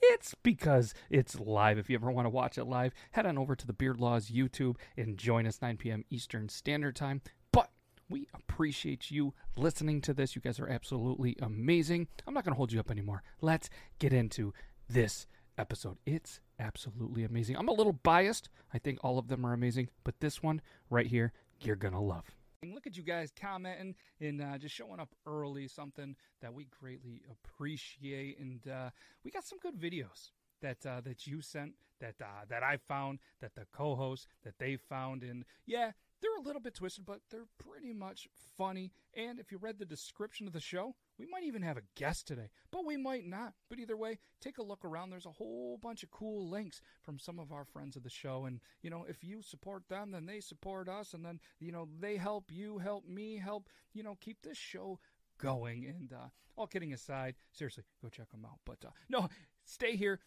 it's because it's live. If you ever want to watch it live, head on over to the Beard Laws YouTube and join us 9 p.m. Eastern Standard Time. But we appreciate you listening to this. You guys are absolutely amazing. I'm not going to hold you up anymore. Let's get into this episode. It's absolutely amazing. I'm a little biased. I think all of them are amazing, but this one right here, you're going to love. Look at you guys commenting and uh, just showing up early, something that we greatly appreciate. And uh, we got some good videos that uh, that you sent, that uh, that I found, that the co-hosts that they found, and yeah, they're a little bit twisted, but they're pretty much funny. And if you read the description of the show, we might even have a guest today, but we might not. But either way, take a look around. There's a whole bunch of cool links from some of our friends of the show. And, you know, if you support them, then they support us. And then, you know, they help you, help me, help, you know, keep this show going. And uh, all kidding aside, seriously, go check them out. But uh, no, stay here.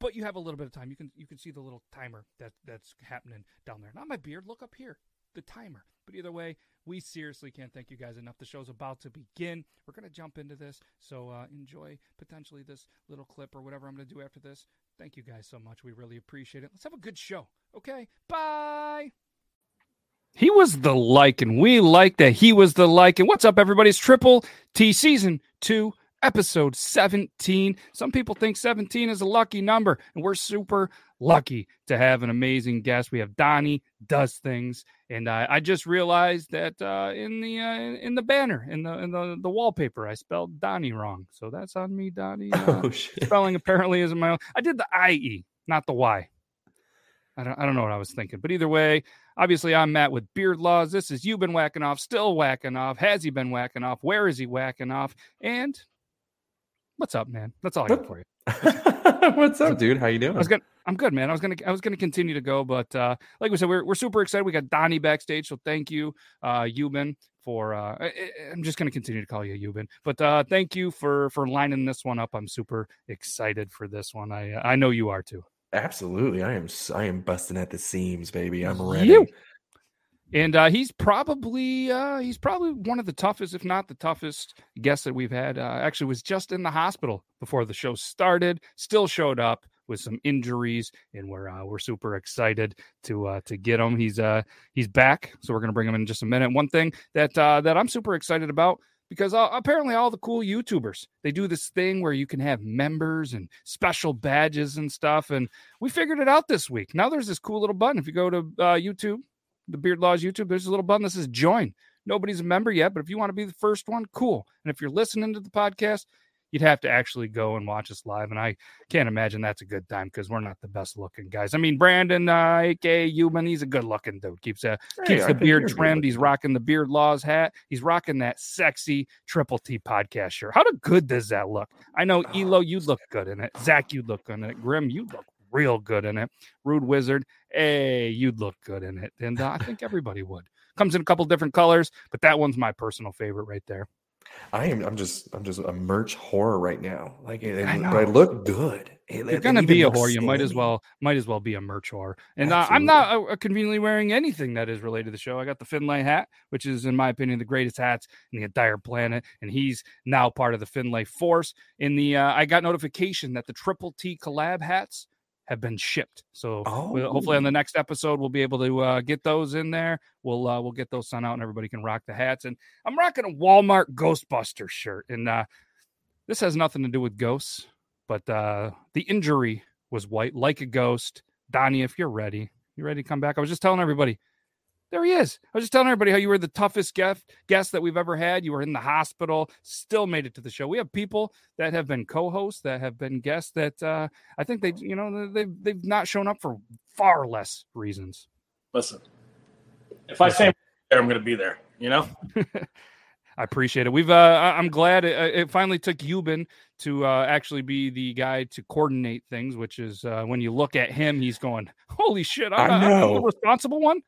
But you have a little bit of time. You can you can see the little timer that that's happening down there. Not my beard. Look up here the timer. But either way, we seriously can't thank you guys enough. The show's about to begin. We're going to jump into this. So uh, enjoy potentially this little clip or whatever I'm going to do after this. Thank you guys so much. We really appreciate it. Let's have a good show. Okay. Bye. He was the like, and we like that he was the like. And what's up, everybody? It's Triple T Season 2 episode 17. Some people think 17 is a lucky number, and we're super lucky to have an amazing guest. We have Donnie does things, and I, I just realized that uh, in the uh, in the banner in the in the, the wallpaper I spelled Donnie wrong, so that's on me, Donnie. Uh, oh, spelling apparently isn't my own. I did the I E, not the Y. I don't, I don't know what I was thinking, but either way, obviously I'm Matt with Beard Laws. This is you been whacking off, still whacking off. Has he been whacking off? Where is he whacking off? And what's up, man? That's all I got for you. what's up, dude? How you doing? I was gonna, I'm good, man. I was gonna, I was gonna continue to go, but uh, like we said, we're we're super excited. We got Donnie backstage, so thank you, uh, Yuban, for. Uh, I, am just gonna continue to call you Yuban, but uh, thank you for for lining this one up. I'm super excited for this one. I I know you are too. Absolutely, I am. I am busting at the seams, baby. I'm ready. You and uh, he's probably uh, he's probably one of the toughest, if not the toughest, guests that we've had. Uh, actually, was just in the hospital before the show started. Still showed up with some injuries, and we're uh, we're super excited to uh, to get him. He's uh he's back, so we're gonna bring him in just a minute. One thing that uh, that I'm super excited about because uh, apparently all the cool YouTubers they do this thing where you can have members and special badges and stuff, and we figured it out this week. Now there's this cool little button if you go to uh, YouTube the Beard Laws YouTube, there's a little button that says join. Nobody's a member yet, but if you want to be the first one, cool. And if you're listening to the podcast, you'd have to actually go and watch us live. And I can't imagine that's a good time because we're not the best looking guys. I mean, Brandon, uh, aka Yuban, he's a good looking dude. Keeps uh, hey, keeps the beard trimmed. He's rocking the Beard Laws hat. He's rocking that sexy Triple T podcast shirt. How good does that look? I know Elo, you look good in it. Zach, you look good in it. Grim, you look real good in it. Rude Wizard, hey, you'd look good in it. And uh, I think everybody would. Comes in a couple different colors, but that one's my personal favorite right there. I am. I'm just. I'm just a merch horror right now. Like, it, I, know. I look good. It, You're gonna be a whore. You might as well. Might as well be a merch whore. And uh, I'm not uh, conveniently wearing anything that is related to the show. I got the Finlay hat, which is, in my opinion, the greatest hats in the entire planet. And he's now part of the Finlay Force. In the, uh, I got notification that the Triple T collab hats have been shipped. So oh. we'll, hopefully on the next episode we'll be able to uh, get those in there. We'll uh, we'll get those sent out and everybody can rock the hats. And I'm rocking a Walmart Ghostbuster shirt, and uh, this has nothing to do with ghosts, but uh, the injury was white like a ghost. Donnie, if you're ready, you ready to come back? I was just telling everybody there he is. I was just telling everybody how you were the toughest guest guest that we've ever had. You were in the hospital, still made it to the show. We have people that have been co-hosts, that have been guests that uh, I think they, you know, they've they've not shown up for far less reasons. Listen, if I say there, I'm going to be there. You know. I appreciate it. We've uh, I'm glad it, it finally took Yuban to uh, actually be the guy to coordinate things, which is uh, when you look at him, he's going, "Holy shit, I'm, I know. I'm the responsible one."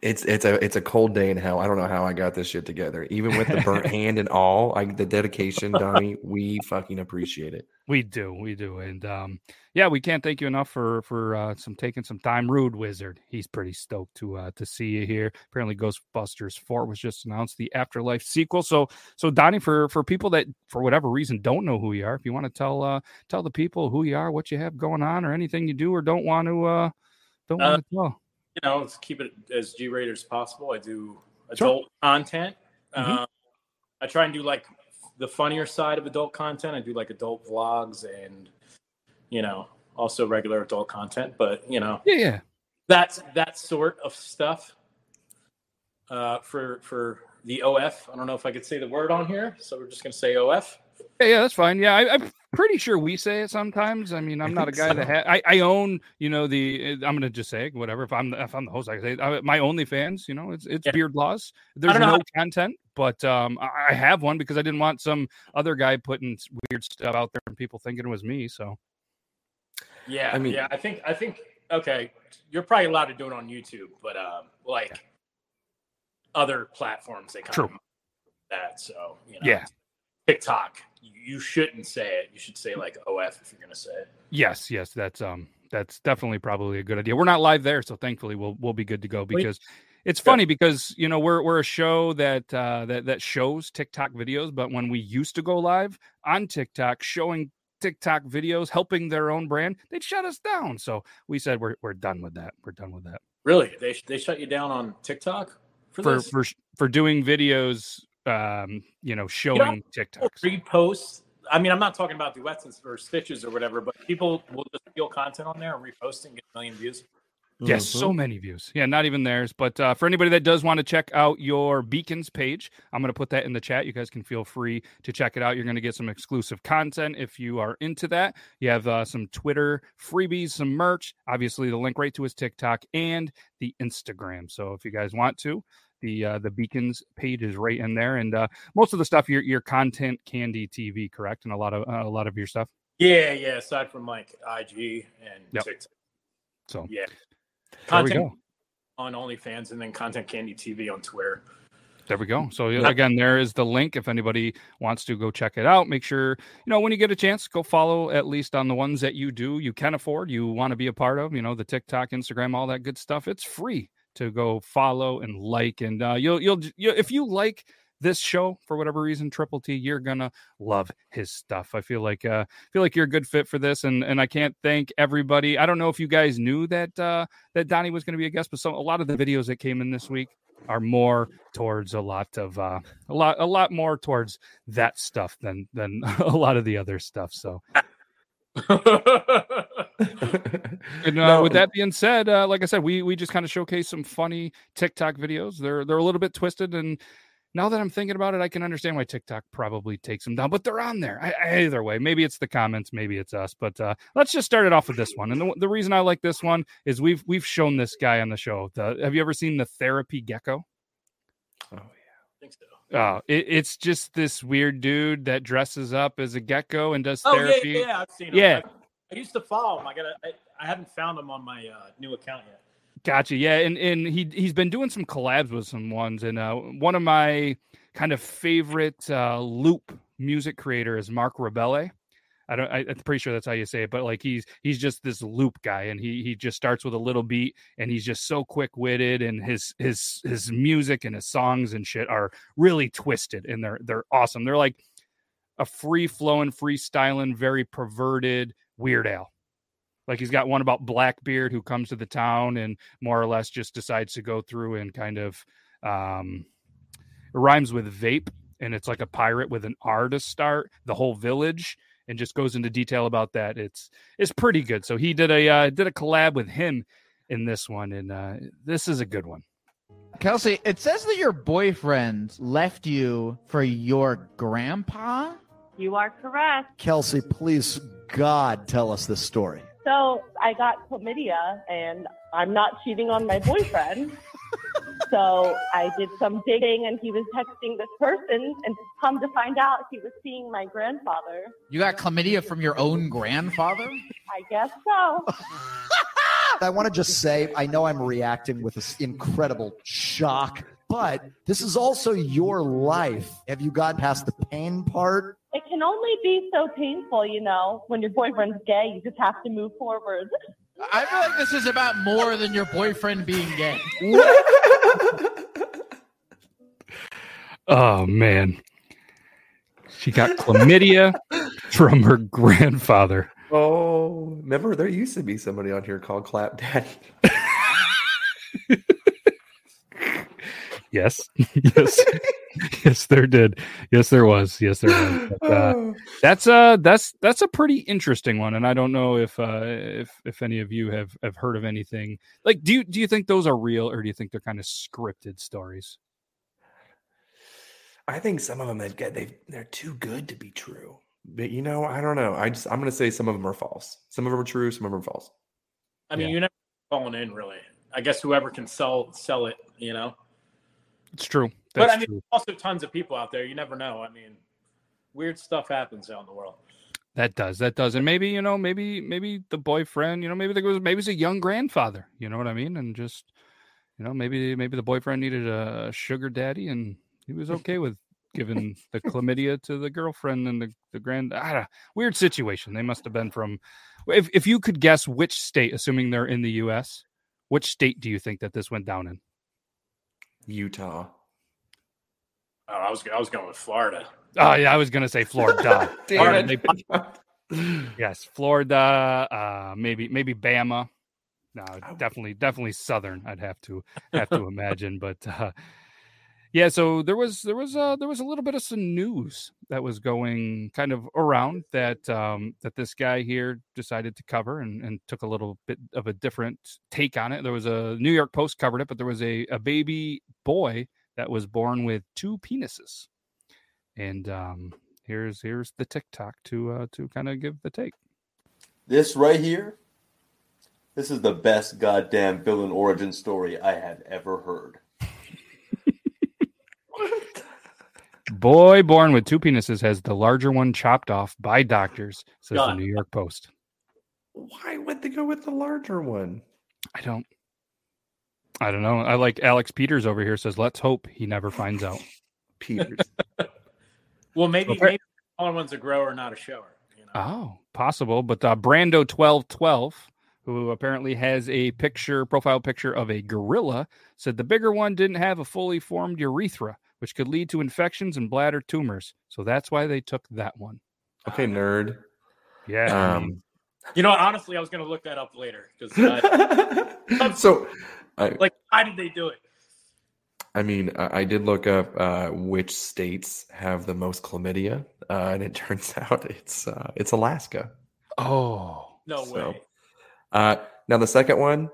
It's it's a it's a cold day in hell. I don't know how I got this shit together. Even with the burnt hand and all, like the dedication, Donnie, we fucking appreciate it. We do, we do, and um, yeah, we can't thank you enough for for uh, some taking some time. Rude Wizard, he's pretty stoked to uh, to see you here. Apparently, Ghostbusters Four was just announced, the Afterlife sequel. So, so Donnie, for for people that for whatever reason don't know who you are, if you want to tell uh, tell the people who you are, what you have going on, or anything you do or don't want to uh, don't want to tell you know, let's keep it as G rated as possible. I do adult sure. content. Mm-hmm. Uh, I try and do like the funnier side of adult content. I do like adult vlogs and, you know, also regular adult content. But you know, yeah, yeah, that's that sort of stuff. Uh, for for the OF, I don't know if I could say the word on here, so we're just gonna say OF. Yeah, yeah, that's fine. Yeah, I, am pretty sure we say it sometimes. I mean, I'm not a guy so. that ha- I, I own, you know, the. I'm gonna just say whatever. If I'm if I'm the host, I say I, my OnlyFans. You know, it's it's yeah. beard laws. There's no content, but um, I have one because I didn't want some other guy putting weird stuff out there and people thinking it was me. So. Yeah, I mean, yeah, I think I think okay, you're probably allowed to do it on YouTube, but um, like yeah. other platforms, they kind True. of that. So you know, yeah. TikTok, you shouldn't say it. You should say like OF if you're going to say it. Yes, yes, that's um that's definitely probably a good idea. We're not live there, so thankfully we'll we'll be good to go because it's funny because you know we're we're a show that uh that that shows TikTok videos, but when we used to go live on TikTok showing TikTok videos helping their own brand, they'd shut us down. So we said we're we're done with that. We're done with that. Really? They they shut you down on TikTok for for for, for doing videos um, you know, showing you know, TikToks. Repost. I mean, I'm not talking about duets or stitches or whatever, but people will just steal content on there and reposting get a million views. Yes, mm-hmm. so many views. Yeah, not even theirs. But uh, for anybody that does want to check out your Beacons page, I'm going to put that in the chat. You guys can feel free to check it out. You're going to get some exclusive content if you are into that. You have uh, some Twitter freebies, some merch. Obviously, the link right to his TikTok and the Instagram. So if you guys want to, the uh, the beacons page is right in there, and uh, most of the stuff your your content candy TV, correct, and a lot of uh, a lot of your stuff. Yeah, yeah. Aside from like IG and yep. TikTok. So yeah, content on OnlyFans, and then Content Candy TV on Twitter. There we go. So again, there is the link. If anybody wants to go check it out, make sure you know when you get a chance, go follow at least on the ones that you do, you can afford, you want to be a part of. You know the TikTok, Instagram, all that good stuff. It's free to go follow and like. And uh, you'll, you'll, you'll, if you like this show for whatever reason, Triple T, you're gonna love his stuff. I feel like, uh, feel like you're a good fit for this. And and I can't thank everybody. I don't know if you guys knew that uh, that Donnie was to be a guest, but some a lot of the videos that came in this week are more towards a lot of uh, a lot a lot more towards that stuff than than a lot of the other stuff. So and uh, no. with that being said, uh, like I said, we we just kind of showcase some funny TikTok videos. They're they're a little bit twisted, and now that I'm thinking about it, I can understand why TikTok probably takes them down. But they're on there I, either way. Maybe it's the comments, maybe it's us. But uh, let's just start it off with this one. And the, the reason I like this one is we've we've shown this guy on the show. The, have you ever seen the therapy gecko? Oh yeah, I think so. Oh, it, it's just this weird dude that dresses up as a gecko and does therapy. Oh yeah, yeah, I've seen him. Yeah, I, used to follow him. I gotta, I, I haven't found him on my uh, new account yet. Gotcha. Yeah, and and he he's been doing some collabs with some ones, and uh, one of my kind of favorite uh, loop music creator is Marc Rebillet. I don't. I, am pretty sure that's how you say it, but like he's he's just this loop guy, and he he just starts with a little beat, and he's just so quick witted, and his his his music and his songs and shit are really twisted, and they're they're awesome. They're like a free flowing, freestyling, very perverted Weird Al. Like he's got one about Blackbeard who comes to the town and more or less just decides to go through and kind of um, rhymes with vape, and it's like a pirate with an R to start the whole village and just goes into detail about that. It's it's pretty good. So he did a uh, did a collab with him in this one, and uh, this is a good one. Kelsey, it says that your boyfriend left you for your grandpa. You are correct. Kelsey, please, God, tell us this story. So I got chlamydia, and I'm not cheating on my boyfriend. So I did some digging and he was texting this person and come to find out he was seeing my grandfather. You got chlamydia from your own grandfather? I guess so. I want to just say, I know I'm reacting with this incredible shock, but this is also your life. Have you gotten past the pain part? It can only be so painful, you know, when your boyfriend's gay, you just have to move forward. I feel like this is about more than your boyfriend being gay. Oh man, she got chlamydia from her grandfather. Oh, remember there used to be somebody on here called Clap Daddy. Yes, yes, yes, there did. Yes, there was. Yes, there was. But, uh, that's uh that's that's a pretty interesting one, and I don't know if uh if if any of you have have heard of anything like. Do you do you think those are real, or do you think they're kind of scripted stories? I think some of them they've got they they're too good to be true. But you know, I don't know. I just I'm gonna say some of them are false. Some of them are true. Some of them are false. I mean, Yeah. you never falling in really. I guess whoever can sell sell it, you know. It's true. but I mean, true. also tons of people out there. You never know. I mean, weird stuff happens out in the world. That does. That does. And maybe, you know, maybe maybe the boyfriend, you know, maybe there was maybe it's a young grandfather, you know what I mean? And just you know, maybe maybe the boyfriend needed a sugar daddy and he was okay with giving the chlamydia to the girlfriend and the, the grand I don't, weird situation. They must have been from if if you could guess which state, assuming they're in the US, which state do you think that this went down in? Utah. Oh, I was I was going with Florida. Oh yeah, I was gonna say Florida. Florida, they- Yes, Florida, uh, maybe maybe Bama. No, definitely definitely southern. I'd have to have to imagine, but uh, yeah. So there was there was uh, there was a little bit of some news that was going kind of around that um, that this guy here decided to cover and, and took a little bit of a different take on it. There was a New York Post covered it, but there was a a baby boy that was born with two penises, and um, here's here's the TikTok to uh, to kind of give the take. This right here, this is the best goddamn villain origin story I have ever heard. Boy born with two penises has the larger one chopped off by doctors, says the New York Post. Why would they go with the larger one? I don't I don't know. I like Alex Peters over here says, let's hope he never finds out. Peters. Well, maybe Okay. maybe the smaller one's a grower, not a shower. You know? Oh, possible. But uh, Brando twelve twelve, who apparently has a picture, profile picture of a gorilla, said the bigger one didn't have a fully formed urethra, which could lead to infections and bladder tumors. So that's why they took that one. okay, nerd. Yeah. Um, You know, honestly, I was going to look that up later because, uh, so, I, like, how did they do it? I mean, I, I did look up uh, which states have the most chlamydia, uh, and it turns out it's uh, it's Alaska. oh. No So- way. Uh, now the second one,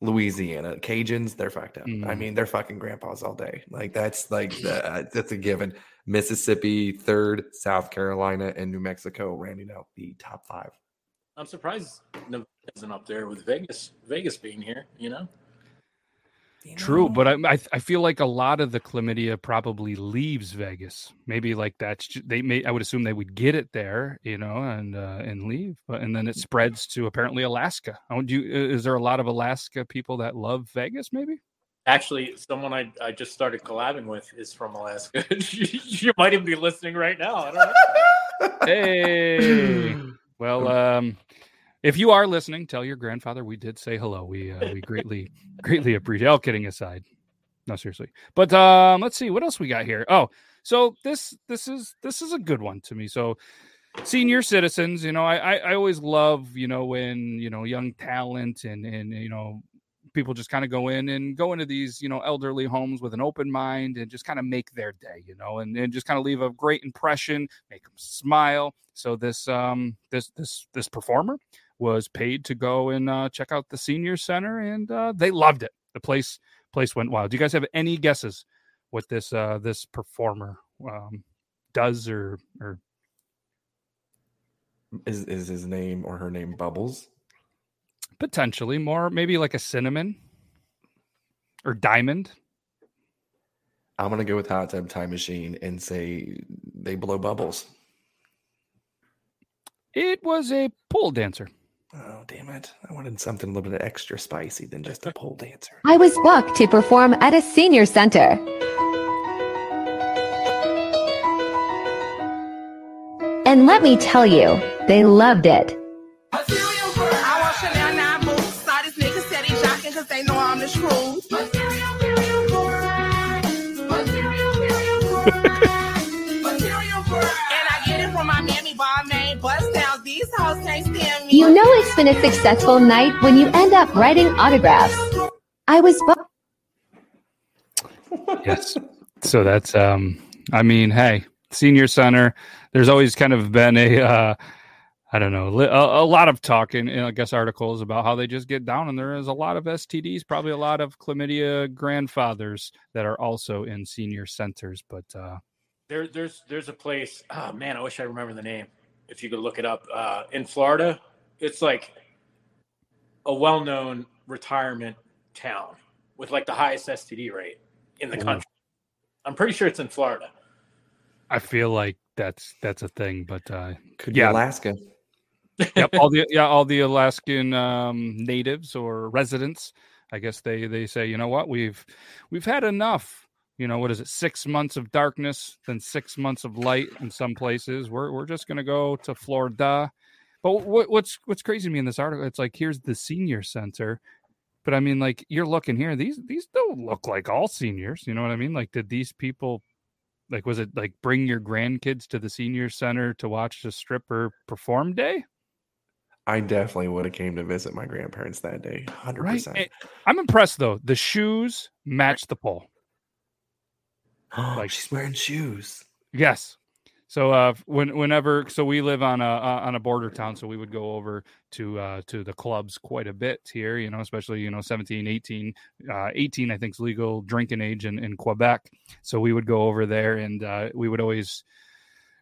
Louisiana Cajuns, they're fucked up. I Mm. mean, they're fucking grandpas all day. Like that's like the, uh, that's a given. Mississippi third, South Carolina, and New Mexico rounding out the top five. I'm surprised Nevada isn't up there with Vegas. Vegas being here, you know. True, but I, I I feel like a lot of the chlamydia probably leaves Vegas. Maybe like that's they may I would assume they would get it there, you know, and uh, and leave, but and then it spreads to apparently Alaska. Oh, do you, is there a lot of Alaska people that love Vegas? Maybe. Actually, someone I, I just started collabing with is from Alaska. you might even be listening right now. I don't know. Hey, well, um, if you are listening, tell your grandfather we did say hello. We uh, we greatly greatly appreciate. All kidding aside, no seriously. But um, let's see what else we got here. Oh, so this this is this is a good one to me. So senior citizens, you know, I I, I always love you know when you know young talent and and you know people just kind of go in and go into these you know elderly homes with an open mind and just kind of make their day you know and, and just kind of leave a great impression make them smile so this um this this this performer was paid to go and uh, check out the senior center and uh, they loved it the place place went wild do you guys have any guesses what this uh this performer um does or or Is is his name or her name Bubbles? potentially more maybe like a cinnamon or diamond I'm gonna go with hot tub time machine and say they blow bubbles. It was a pole dancer. Oh damn it! I wanted something a little bit extra spicy than just a pole dancer. I was booked to perform at a senior center. And let me tell you, they loved it. You know it's been a successful night when you end up writing autographs. I was booked. Yes. so that's um I mean, hey, senior center, there's always kind of been a uh I don't know, li- a, a lot of talk in, in I guess articles about how they just get down and there is a lot of STDs, probably a lot of chlamydia grandfathers that are also in senior centers, but uh There, there's there's a place. Oh man, I wish I remember the name. If you could look it up, uh, in Florida, it's like a well-known retirement town with like the highest STD rate in the Ooh. country. I'm pretty sure it's in Florida. I feel like that's that's a thing, but uh Could Yeah. be Alaska. yep, all the yeah, all the Alaskan um, natives or residents. I guess they they say, you know what, we've we've had enough. You know, what is it? Six months of darkness, then six months of light in some places. We're we're just gonna go to Florida. But what, what's what's crazy to me in this article? It's like here's the senior center, but I mean, like you're looking here. These these don't look like all seniors. You know what I mean? Like, did these people like was it like bring your grandkids to the senior center to watch the stripper perform day? I definitely would have came to visit my grandparents that day. Hundred Right. percent. I'm impressed though. The shoes match the pole. like like- she's wearing shoes. Yes. So uh when whenever so we live on a uh, on a border town so we would go over to uh to the clubs quite a bit here, you know, especially you know 17, 18, uh 18 I think is legal drinking age in in Quebec. So we would go over there and uh we would always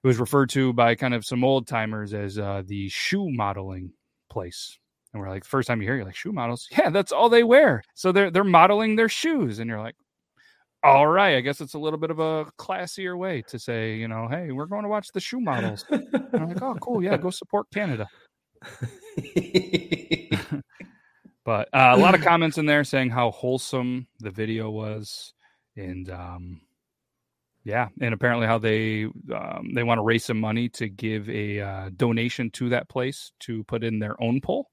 it was referred to by kind of some old timers as the shoe modeling place. And we're like, first time you hear, you're like, shoe models? Yeah, that's all they wear. So they're they're modeling their shoes, and you're like, all right, I guess it's a little bit of a classier way to say, you know, hey, we're going to watch the shoe models. I'm like, oh, cool, yeah, go support Canada. But uh, a lot of comments in there saying how wholesome the video was, and um, yeah, and apparently how they um, they want to raise some money to give a uh, donation to that place to put in their own pole.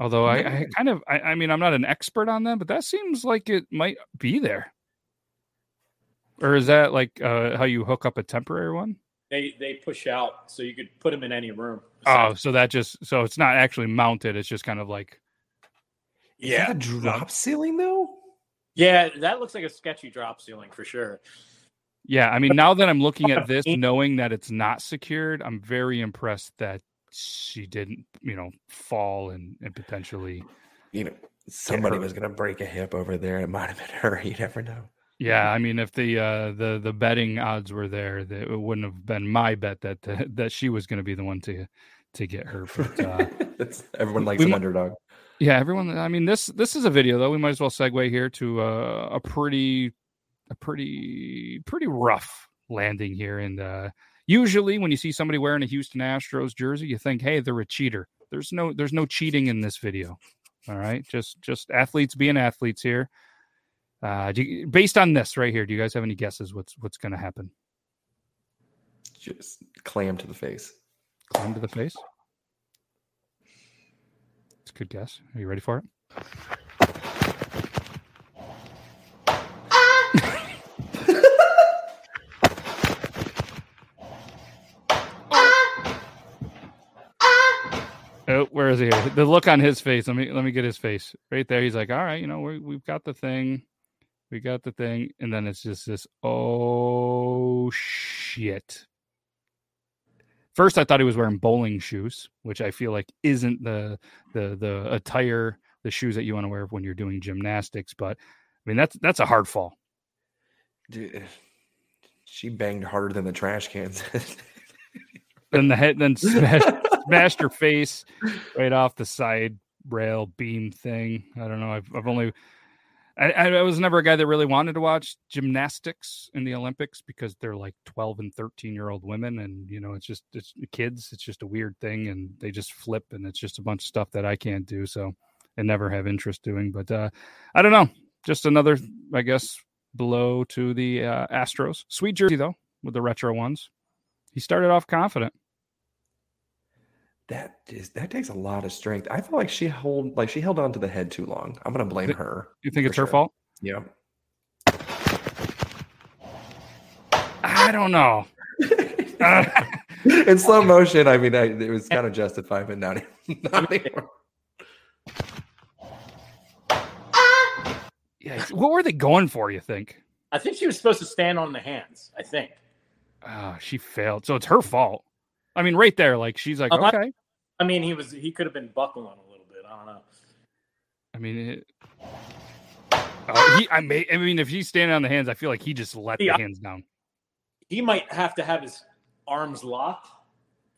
Although I, I kind of, I, I mean, I'm not an expert on them, but that seems like it might be there. Or is that like uh, how you hook up a temporary one? They they push out, so you could put them in any room. Oh, so that just so it's not actually mounted. It's just kind of like Is that a drop ceiling though? yeah, that looks like a sketchy drop ceiling for sure. Yeah, I mean, now that I'm looking at this, knowing that it's not secured, I'm very impressed that she didn't, you know, fall and, and potentially. You know, somebody was gonna break a hip over there. It might have been her. You never know. Yeah, I mean, if the uh, the the betting odds were there, that it wouldn't have been my bet that that she was going to be the one to to get hurt. But uh, everyone likes an underdog. yeah, everyone. I mean, this this is a video though. We might as well segue here to uh, a pretty a pretty pretty rough landing here. And uh, usually, when you see somebody wearing a Houston Astros jersey, you think, hey, they're a cheater. There's no there's no cheating in this video. All right, just just athletes being athletes here. Uh, you, based on this right here, do you guys have any guesses what's what's going to happen? Just clam to the face. Climb to the face. It's a good guess. Are you ready for it? Oh, where is he here? The look on his face. Let me let me get his face right there. He's like, all right, you know, we we've got the thing, we got the thing, and then it's just this. Oh shit! First, I thought he was wearing bowling shoes, which I feel like isn't the the the attire, the shoes that you want to wear when you're doing gymnastics. But I mean, that's that's a hard fall. Dude, she banged harder than the trash cans. Then the head, then smashed, smashed her face right off the side rail beam thing. I don't know. I've, I've only, I, I was never a guy that really wanted to watch gymnastics in the Olympics because they're like 12 and 13 year old women. And, you know, it's just, it's kids. It's just a weird thing. And they just flip and it's just a bunch of stuff that I can't do. So I never have interest doing. But uh, I don't know. Just another, I guess, blow to the uh, Astros. Sweet jersey, though, with the retro ones. He started off confident. That is that takes a lot of strength. I feel like she hold like she held on to the head too long. I'm gonna blame her. You think for it's her sure. fault? Yeah. I don't know. Uh, In slow motion, I mean, I, it was kind of justified, but not, not anymore. yeah, what were they going for, you think? I think she was supposed to stand on the hands. I think. Oh, she failed. So it's her fault. I mean, right there, like she's like, Uh, okay. I mean, he was he could have been buckling a little bit. I don't know. I mean, it, oh, he, I may, I mean, if he's standing on the hands, I feel like he just let Yeah. the hands down. He might have to have his arms locked.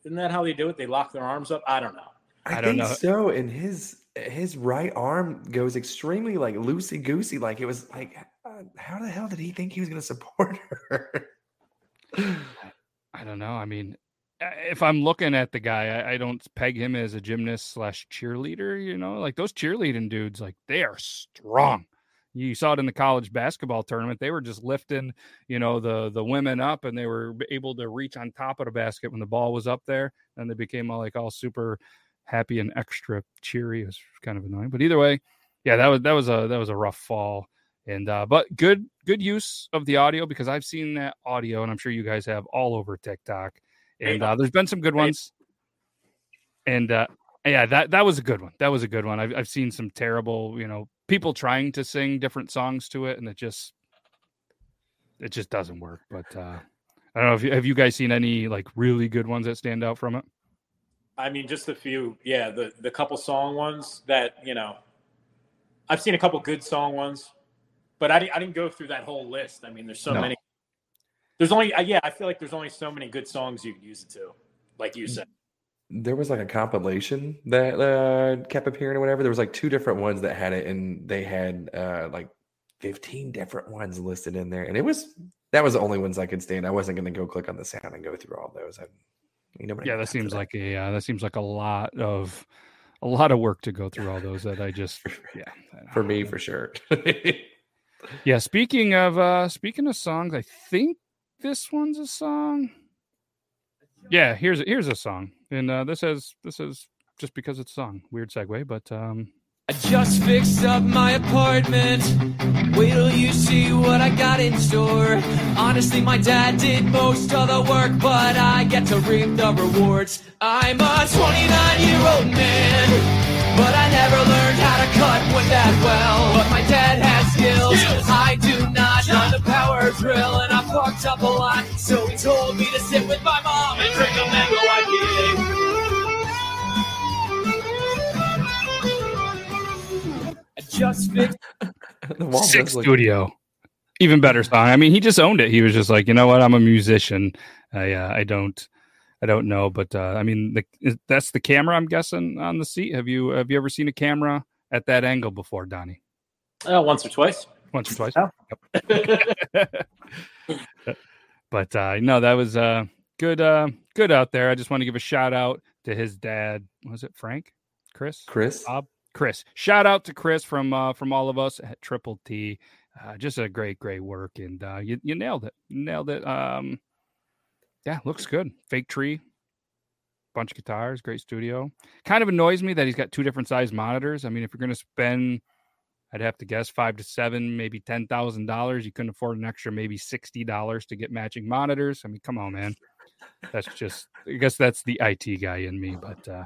Isn't that how they do it? They lock their arms up. I don't know. I, I don't think know. so. And his his right arm goes extremely like loosey goosey. Like it was like, uh, how the hell did he think he was going to support her? I don't know. I mean, uh, if I'm looking at the guy, I, I don't peg him as a gymnast slash cheerleader. You know, like those cheerleading dudes, like they are strong. You saw it in the college basketball tournament. They were just lifting, you know, the the women up, and they were able to reach on top of the basket when the ball was up there, and they became all like all super happy and extra cheery. It was kind of annoying, but either way, yeah, that was that was a that was a rough fall. And uh, but good good use of the audio because I've seen that audio, and I'm sure you guys have all over TikTok. And uh, there's been some good ones. And uh, yeah, that that was a good one. That was a good one. I've I've seen some terrible, you know, people trying to sing different songs to it, and it just it just doesn't work. But uh, I don't know if you, have you guys seen any like really good ones that stand out from it. I mean, just a few. Yeah, the the couple song ones that you know. I've seen a couple good song ones, but I didn't. I didn't go through that whole list. I mean, there's so No. many. There's only. uh, Yeah, I feel like there's only so many good songs you can use it to, like you said. there was like a compilation that uh, kept appearing or whatever. There was like two different ones that had it, and they had uh, like 15 different ones listed in there. And it was that was the only ones I could stand. I wasn't going to go click on the sound and go through all those. I, you know, Yeah, that seems like a uh, that seems like a lot of a lot of work to go through all those. That I just yeah. for me for sure. Yeah, speaking of uh speaking of songs, I think this one's a song. Yeah, here's a, here's a song. And uh this has this is just because it's a song. Weird segue, but um I just fixed up my apartment. Wait till you see what I got in store. Honestly, my dad did most of the work, but I get to reap the rewards. I'm a 29 year old man, but I never learned how to cut wood that well. But my dad has skills, I do not. I'm the power drill, and I fucked up a lot. So he told me to sit with my mom and drink a mango IPA. I just fixed. Sick does look- Studio. Even better song. I mean, he just owned it. He was just like, you know what? I'm a musician. I uh, I don't I don't know, but uh, I mean, the, is, that's the camera. I'm guessing on the seat. Have you have you ever seen a camera at that angle before, Donnie? Uh, once or twice. Once or twice. Yep. but uh, no, that was uh, good. Uh, good out there. I just want to give a shout out to his dad. Was it Frank? Chris? Chris? Bob? Chris. Shout out to Chris from uh, from all of us at Triple T. Uh, just a great, great work, and uh, you you nailed it. You nailed it. Um, yeah, looks good. Fake tree, bunch of guitars, great studio. Kind of annoys me that he's got two different size monitors. I mean, if you're going to spend, I'd have to guess five to seven, maybe ten thousand dollars. You couldn't afford an extra, maybe sixty dollars to get matching monitors. I mean, come on, man. That's just. I guess that's the IT guy in me, but. uh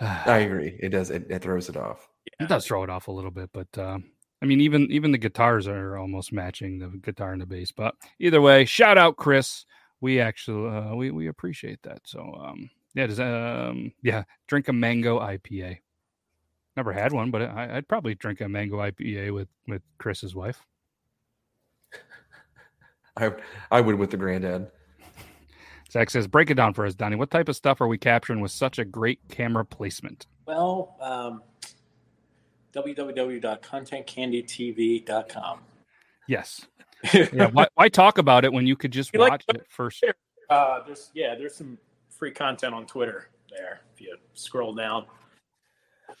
I agree. It does. It, it throws it off. It does throw it off a little bit, but uh, I mean, even even the guitars are almost matching the guitar and the bass. But either way, shout out Chris. We actually uh, we we appreciate that. So um, yeah, does um yeah, drink a mango IPA. Never had one, but I, I'd probably drink a mango IPA with with Chris's wife. I I would with the granddad. Zach says, "Break it down for us, Donnie. What type of stuff are we capturing with such a great camera placement?" Well, um, www.contentcandytv.com. Yes. Yeah. Why, why talk about it when you could just You like watch it first? Uh, there's yeah, there's some free content on Twitter there if you scroll down.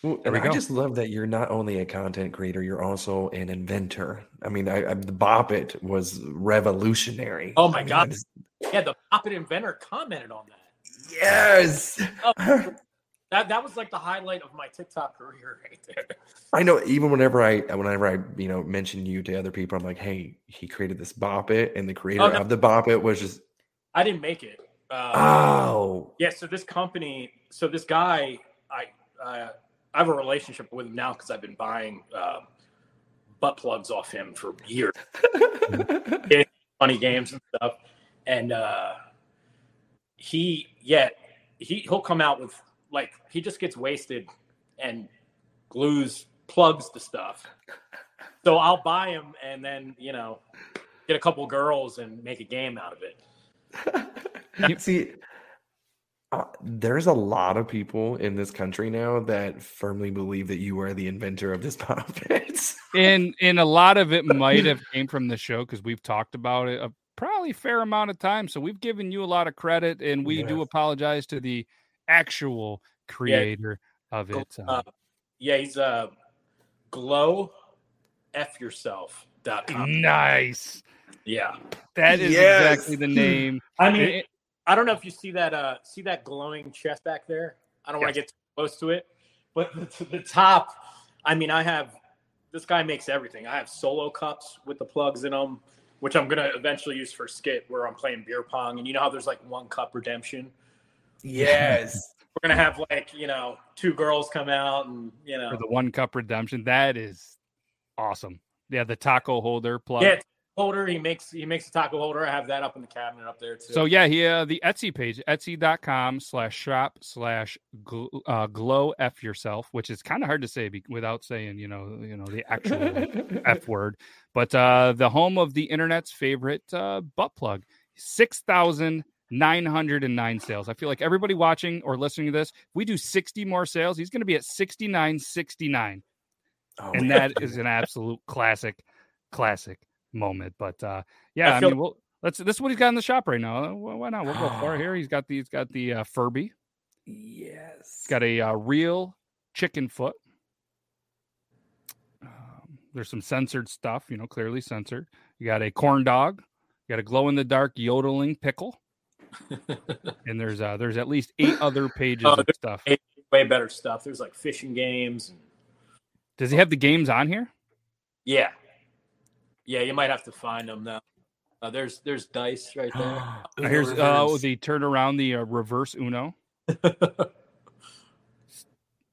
There and I go. just love that you're not only a content creator, you're also an inventor. I mean, I, I, the Bop It was revolutionary. Oh my I god, just- yeah, the Bop It inventor commented on that. yes. Oh, that that was like the highlight of my TikTok career right there. I know. Even whenever I, whenever I, you know, mention you to other people, I'm like, hey, he created this Bop It, and the creator Oh, no. of the Bop It was just, I didn't make it. Uh, oh, Yeah, so this company, so this guy, I uh, I have a relationship with him now because I've been buying uh, butt plugs off him for years, funny games and stuff, and uh, he, yeah, he he'll come out with like he just gets wasted and glues plugs to stuff. So I'll buy him and then you know get a couple girls and make a game out of it. See, uh, there's a lot of people in this country now that firmly believe that you are the inventor of this Bop It. and and a lot of it might have came from the show because we've talked about it a probably fair amount of time. So we've given you a lot of credit, and we do apologize to the actual creator of it. Uh, yeah, he's uh, glow f yourself dot com. nice. Yeah. That is Yes. exactly the name. I mean, It- I don't know if you see that uh see that glowing chest back there. I don't want to get too close to it, but the, the top, I mean, I have this guy makes everything. I have solo cups with the plugs in them, which I'm gonna eventually use for skit where I'm playing beer pong. And you know how there's like one cup redemption. yes. We're gonna have like you know two girls come out and you know for the one cup redemption. That is awesome. Yeah, the taco holder plug. yeah holder. He makes he makes a taco holder. I have that up in the cabinet up there too. So yeah, he uh, the Etsy page, etsy.com slash shop slash uh, glow f yourself, which is kind of hard to say be- without saying, you know, you know, the actual F word. But uh the home of the internet's favorite uh butt plug. Six thousand nine hundred and nine sales. I feel like everybody watching or listening to this, if we do 60 more sales, he's gonna be at 6969 Oh, and man. that is an absolute classic, classic moment. But uh, yeah, I I, feel- mean, we'll, let's. This is what he's got in the shop right now. Why why not? We'll go for it here. He's got the. He's got the uh, Furby. yes. He's got a uh, real chicken foot. Um, there's some censored stuff, you know, clearly censored. You got a corn dog. You got a glow in the dark yodeling pickle. and there's uh there's at least eight other pages Oh, of stuff. way- way better stuff. There's like fishing games. And, Does he have the games on here? yeah, yeah. You might have to find them now. Uh, there's there's dice right there. Uh, Uno Here's uh, reverse. the turn around the uh, reverse Uno.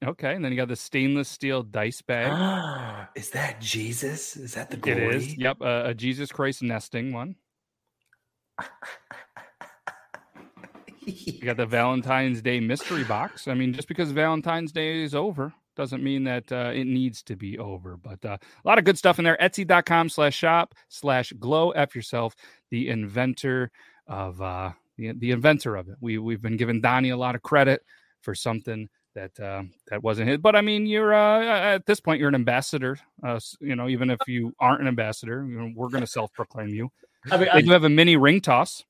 Okay, and then you got the stainless steel dice bag. is that Jesus? Is that the It glory? is. Yep, uh, a Jesus Christ nesting one. You got the Valentine's Day mystery box. I mean, just because Valentine's Day is over doesn't mean that uh, it needs to be over. But uh, a lot of good stuff in there. Etsy.com slash shop slash glow F yourself, the inventor of uh, the, the inventor of it. We we've been giving Donnie a lot of credit for something that uh, that wasn't his. But I mean, you're uh, at this point you're an ambassador. Uh, you know, even if you aren't an ambassador, you know, we're going to self proclaim you. I mean, I, do have a mini ring toss.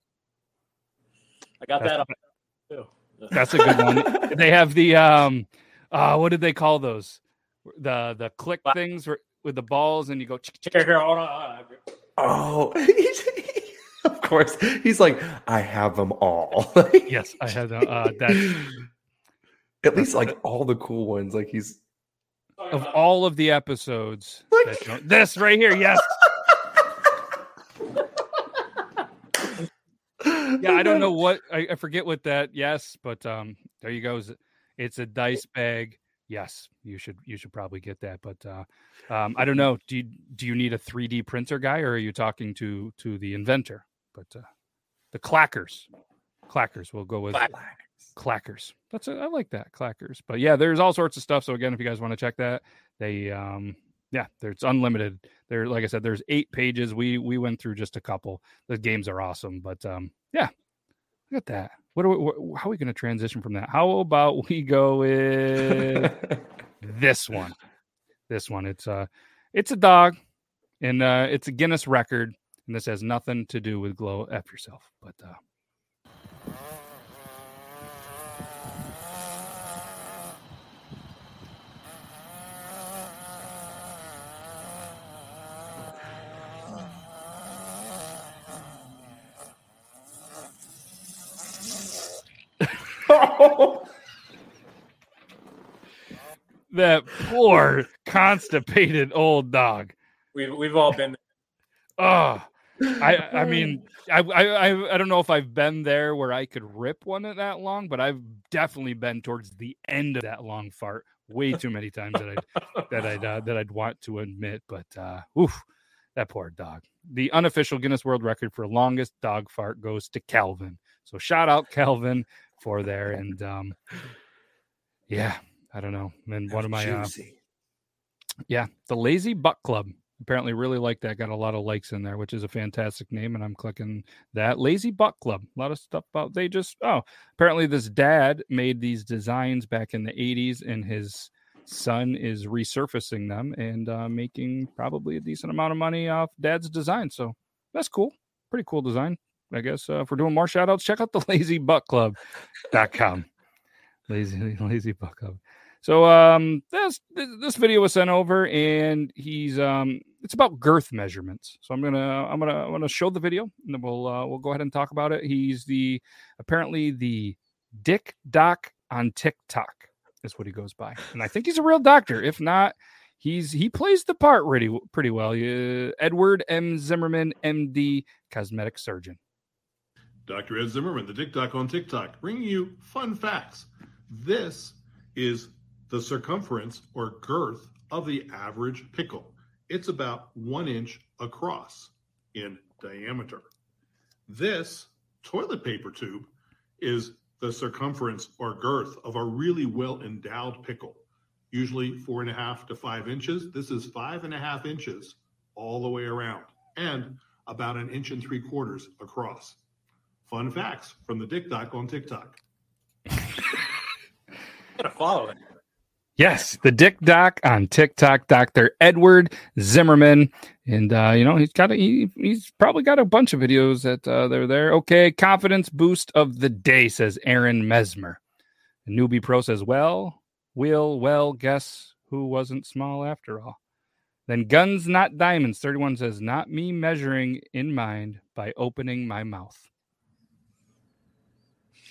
I got That's- that up too. That's a good one. they have the um uh what did they call those? The the click things where, with the balls and you go Here, here, hold on. hold on. Oh, of course. He's like, I have them all. Yes, I have uh, uh that At least like all the cool ones. Like he's of all of the episodes. that you- this right here, yes. Yeah, I don't know what I, I forget what that yes, but um there you go. It's- It's a dice bag. Yes, you should you should probably get that. But uh um I don't know. Do you do you need a 3D printer guy or are you talking to to the inventor? But uh the clackers. Clackers. We'll go with clackers. That's a, I like that clackers. But yeah, there's all sorts of stuff. So again, if you guys want to check that, they um yeah, there's unlimited. There, like I said, there's eight pages. We we went through just a couple. The games are awesome, but um yeah, look at that. What are we, wh- how are we going to transition from that? How about we go with this one? this one. It's a it's a dog, and uh, it's a Guinness record, and this has nothing to do with glow f yourself. But uh, that poor constipated old dog. We've we've all been. Oh, I I mean I, I I I don't know if I've been there where I could rip one at that long, but I've definitely been towards the end of that long fart way too many times that I'd that I'd uh, that I'd want to admit. But uh, oof, that poor dog. The unofficial Guinness World Record for longest dog fart goes to Calvin. So shout out Calvin for there, and um, yeah, I don't know. And one of my uh, yeah, the Lazy Buck Club. Apparently, really like that. Got a lot of likes in there, which is a fantastic name. And I'm clicking that Lazy Buck Club. A lot of stuff about they just oh, apparently this dad made these designs back in the 80s, and his son is resurfacing them and uh, making probably a decent amount of money off dad's design. So that's cool. Pretty cool design. I guess uh, if we're doing more shout outs, check out the lazybuttclub.com. Lazy Lazy Butt Club. So um this this video was sent over and he's um it's about girth measurements. So I'm gonna I'm gonna I'm gonna show the video and then we'll uh, we'll go ahead and talk about it. He's the apparently the Dick Doc on TikTok is what he goes by, and I think he's a real doctor. If not, he's he plays the part pretty pretty well. Uh, Edward M Zimmerman, MD, cosmetic surgeon. Dr. Ed Zimmerman, the Dick Doc on TikTok, bringing you fun facts. This is the circumference or girth of the average pickle. It's about one inch across in diameter. This toilet paper tube is the circumference or girth of a really well endowed pickle, usually four and a half to five inches. This is five and a half inches all the way around and about an inch and three quarters across. Fun facts from the Dick Doc on TikTok. Gotta follow it. Yes, the Dick Doc on TikTok, Dr. Edward Zimmerman. And, uh, you know, he's got a, he, he's probably got a bunch of videos that uh, they're there. Okay, confidence boost of the day, says Aaron Mesmer. A newbie pro says, well, we'll well, guess who wasn't small after all. Then Guns Not Diamonds, 31 says, not me measuring in mind by opening my mouth.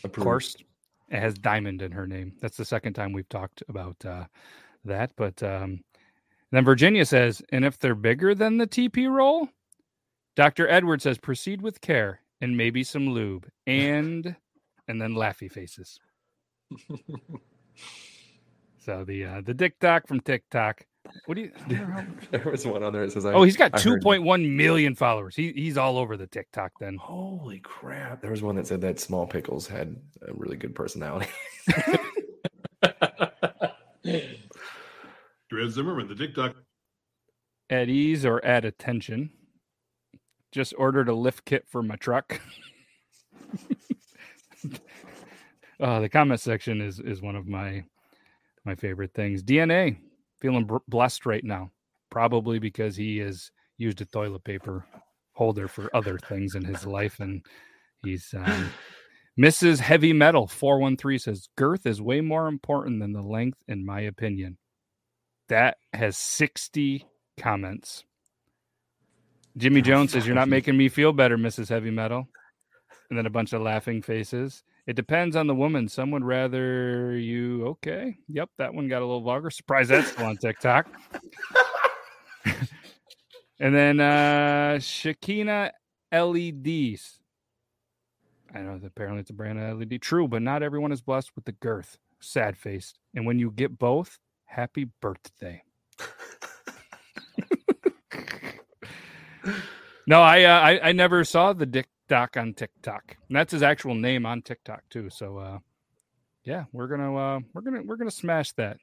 Of course, it has diamond in her name. That's the second time we've talked about uh, that. But um, then Virginia says, and if they're bigger than the TP roll, Dr. Edward says, proceed with care and maybe some lube and and then laughy faces. so the uh, the Dick Doc from TikTok. What do you? I wonder There was one on there that says, I- Oh, he's got I 2.1 million followers. He, he's all over the TikTok then. Holy crap. There was one that said that small pickles had a really good personality. Dr. Zimmerman, the Dick Doc At ease or at attention. Just ordered a lift kit for my truck. uh, the comment section is is one of my my favorite things. DNA feeling blessed right now, probably because he has used a toilet paper holder for other things in his life, and he's um, Mrs. Heavy Metal four one three says girth is way more important than the length, in my opinion. That has sixty comments. Jimmy Jones says, You're not making me feel better, Mrs. Heavy Metal. And then a bunch of laughing faces. It depends on the woman. Some would rather you. Okay. Yep. That one got a little vulgar. Surprise that's still on TikTok. and then uh Shakina LEDs. I know that apparently it's a brand of LED. True, but not everyone is blessed with the girth. Sad faced. And when you get both, happy birthday. No, I, uh, I I never saw the Dick Doc on TikTok. And that's his actual name on TikTok too. So uh yeah, we're gonna uh we're gonna we're gonna smash that.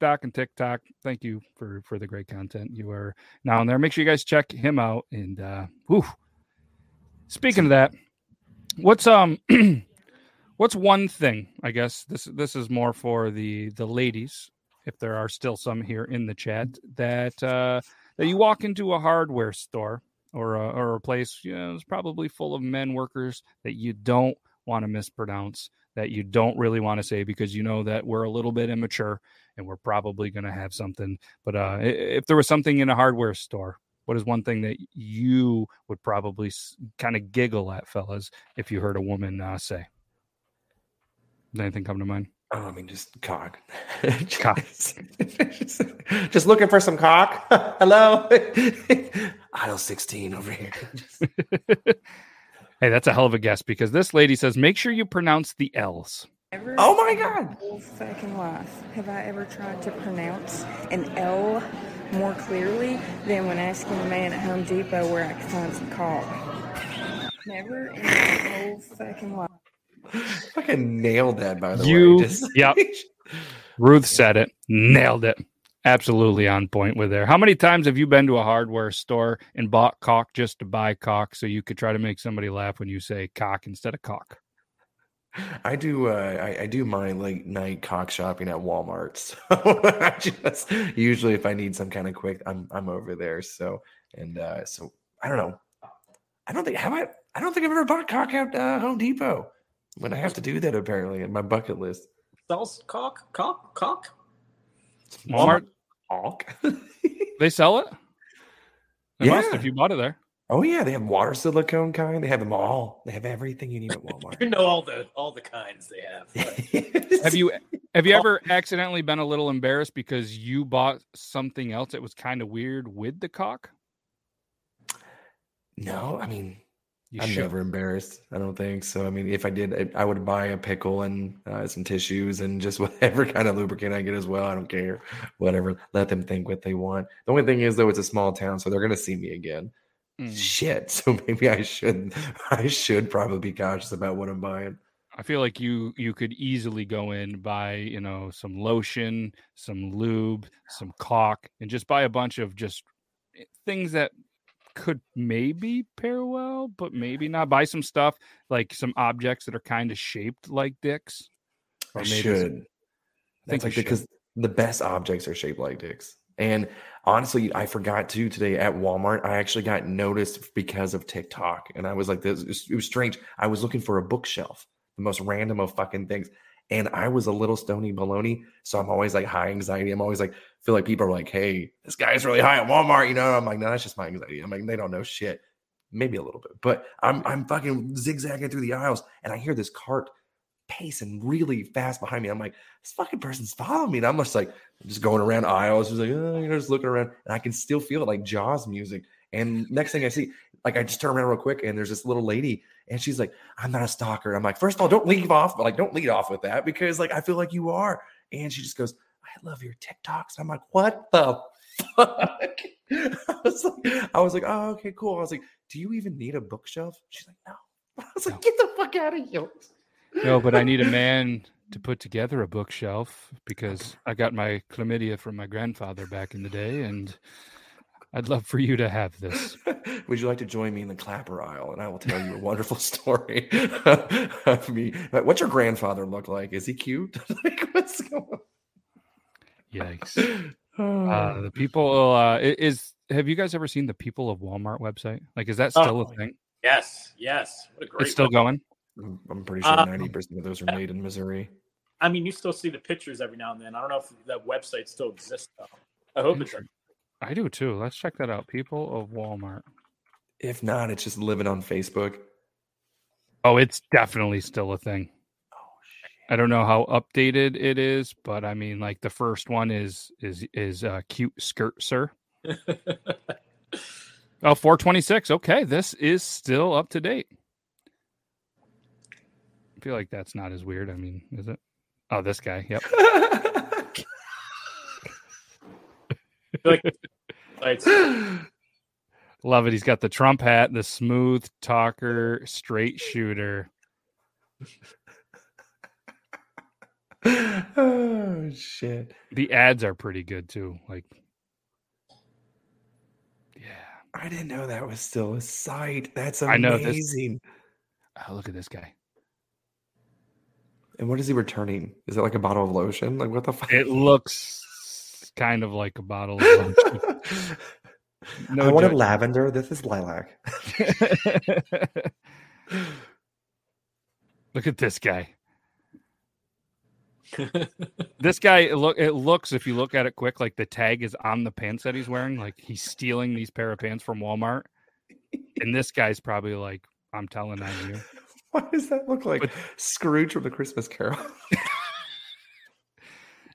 Doc and TikTok. Thank you for for the great content you are now on there. Make sure you guys check him out. And uh whew. speaking of that, what's um what's one thing, I guess this this is more for the the ladies if there are still some here in the chat, that uh, that you walk into a hardware store or a, or a place, you know, it's probably full of men workers that you don't want to mispronounce, that you don't really want to say because you know that we're a little bit immature and we're probably going to have something. But uh, if there was something in a hardware store, what is one thing that you would probably kind of giggle at, fellas, if you heard a woman uh, say? Does anything come to mind? Oh, I mean, just cock. Cock. just looking for some cock. Hello. Aisle 16 over here. Hey, that's a hell of a guess because this lady says make sure you pronounce the L's. Oh my God. Whole fucking life have I ever tried to pronounce an L more clearly than when asking a man at Home Depot where I could find some cock? Never in my whole fucking life. Fucking nailed that, by the way. You, Just- yep. Ruth said it, nailed it. Absolutely on point with there. How many times have you been to a hardware store and bought cock just to buy cock so you could try to make somebody laugh when you say cock instead of cock? I do. Uh, I, I do my late night cock shopping at Walmart. So I just usually, if I need some kind of quick, I'm I'm over there. So and uh, so I don't know. I don't think have I. I don't think I've ever bought cock at uh, Home Depot. But I have to do that apparently in my bucket list. Sells cock, cock, cock. Walmart, Cock. they sell it? They must Yeah. if you bought it there. Oh yeah, they have water silicone kind. They have them all. They have everything you need at Walmart. You know all the all the kinds they have. Have you have you ever accidentally been a little embarrassed because you bought something else that was kind of weird with the cock? No, I mean, You I'm should. never embarrassed. I don't think so. I mean, if I did, I, I would buy a pickle and uh, some tissues and just whatever kind of lubricant I get as well. I don't care. Whatever. Let them think what they want. The only thing is, though, it's a small town, so they're gonna see me again. Mm. Shit. So maybe I should. I should probably be cautious about what I'm buying. I feel like you you could easily go in buy you know some lotion, some lube, some caulk, and just buy a bunch of just eh, things that could maybe pair well, but maybe not. Buy some stuff like some objects that are kind of shaped like dicks. I Or maybe should. some- I think like you because the best objects are shaped like dicks. And honestly, I forgot too today at Walmart. I actually got noticed because of TikTok, and I was like, "This it was strange." I was looking for a bookshelf, the most random of fucking things, and I was a little stony baloney, so I'm always like high anxiety. I'm always like feel like people are like, "Hey, this guy's really high at Walmart," you know? I'm like, "No, that's just my anxiety." I'm like, they don't know shit. Maybe a little bit, but I'm I'm fucking zigzagging through the aisles, and I hear this cart pacing really fast behind me. I'm like, this fucking person's following me. And I'm just like, just going around aisles, just like, oh, you know, just looking around. And I can still feel it like Jaws music. And next thing I see, like, I just turn around real quick and there's this little lady and she's like, I'm not a stalker. I'm like, first of all, don't leave off, but like, don't lead off with that because like, I feel like you are. And she just goes, I love your TikToks. I'm like, what the fuck? I was like, I was like, oh, okay, cool. I was like, do you even need a bookshelf? She's like, no. I was like, get the fuck out of here. No, but I need a man to put together a bookshelf because I got my chlamydia from my grandfather back in the day, and I'd love for you to have this. Would you like to join me in the clapper aisle? And I will tell you a wonderful story of me. Like, What's your grandfather look like? Is he cute? like, what's going on? Yikes. Uh, the people uh, is have you guys ever seen the People of Walmart website? Like, is that still Oh, a thing? Yes, yes. What a great. It's still web- going. I'm- I'm pretty sure Uh, 90% of those are made in Missouri. I mean, you still see the pictures every now and then. I don't know if that website still exists though. I hope it's. I do too. Let's check that out. People of Walmart. If not, it's just living on Facebook. Oh, it's definitely still a thing. Oh, I don't know how updated it is, but I mean, like the first one is is is uh, cute skirt, sir. Oh, 426. Okay, this is still up to date. I feel like that's not as weird. I mean, is it? Oh, this guy. Yep. like, Love it. He's got the Trump hat, the smooth talker, straight shooter. oh, shit. The ads are pretty good too. Like, Yeah. I didn't know that was still a site. That's I know this- amazing. oh, look at this guy. And what is he returning? Is it like a bottle of lotion? Like, what the fuck? It looks kind of like a bottle of. No I wanted judgment. lavender. This is lilac. Look at this guy. this guy it look it looks if you look at it quick like the tag is on the pants that he's wearing like he's stealing these pair of pants from Walmart and this guy's probably like I'm telling on you what does that look like Scrooge from the Christmas Carol?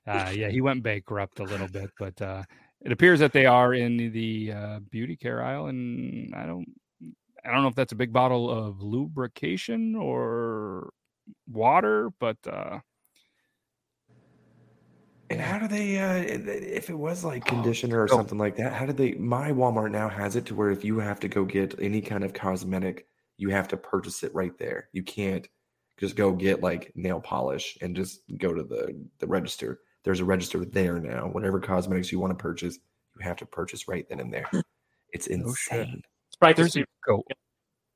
Uh, yeah he went bankrupt a little bit but uh it appears that they are in the uh, beauty care aisle and I don't I don't know if that's a big bottle of lubrication or water but uh And how do they? Uh, if it was like Oh, conditioner or something like that, how did they? My Walmart now has it to where if you have to go get any kind of cosmetic, you have to purchase it right there. You can't just go get like nail polish and just go to the the register. There's a register there now. Whatever cosmetics you want to purchase, you have to purchase right then and there. It's insane. It's probably There's just a goat.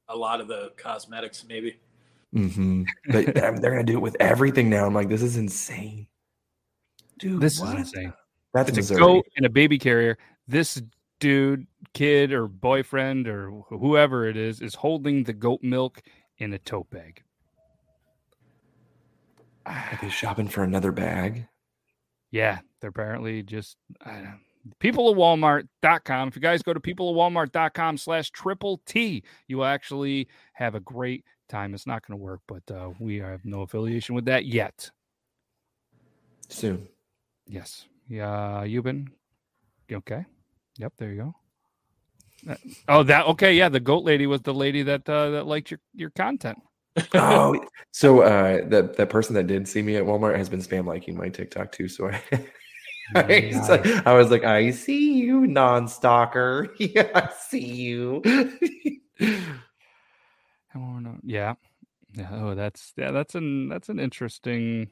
a lot of the cosmetics, maybe. hmm But they're gonna do it with everything now. I'm like, this is insane, dude. This what? is insane. That's it's Missouri. a goat and a baby carrier. This dude, kid, or boyfriend, or whoever it is, is holding the goat milk in a tote bag. Are they shopping for another bag? Yeah, they're apparently just people of Walmart.com. If you guys go to people of Walmart.com slash triple T, you will actually have a great time. It's not going to work, but uh, we have no affiliation with that yet. Soon. Yes. Yeah, you've been okay. Yep, there you go. Uh, Oh, that okay. Yeah, the goat lady was the lady that uh, that liked your your content. Oh, so uh, that that person that did see me at Walmart has been spam liking my TikTok too. So I, I, was like- I was like, I see you, non-stalker. Yeah, I see you. Yeah. Yeah. Oh, that's yeah. That's an that's an interesting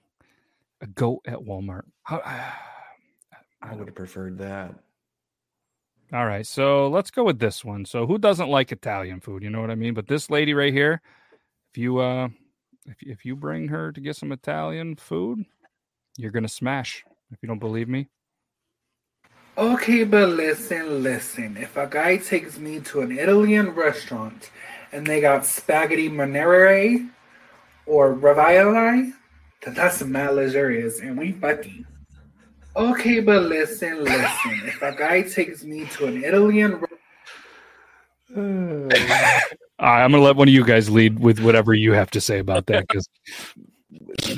a goat at Walmart. How, I would have preferred that. all right, so let's go with this one. So who doesn't like Italian food? You know what I mean. But this lady right here, if you uh, if if you bring her to get some Italian food, you're gonna smash. If you don't believe me, Okay, but listen, listen. If a guy takes me to an Italian restaurant and they got spaghetti monere or ravioli, then that's mad luxurious and we fucking. Okay, but listen, listen. If a guy takes me to an Italian re- All right, I'm gonna let one of you guys lead with whatever you have to say about that because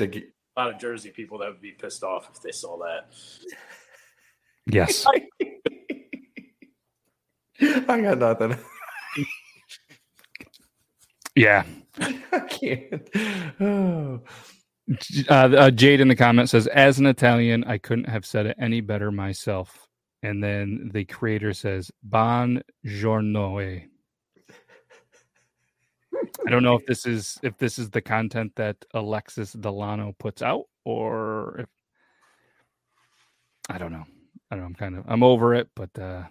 A lot of Jersey people that would be pissed off if they saw that. yes, I got nothing. yeah. I can't. Oh. Uh, uh, Jade in the comment says, "As an Italian, I couldn't have said it any better myself." And then the creator says, "Bon giorno." eh." I don't know if this is if this is the content that Alexis Delano puts out, or if I don't know. I don't know. I'm kind of I'm over it, but uh,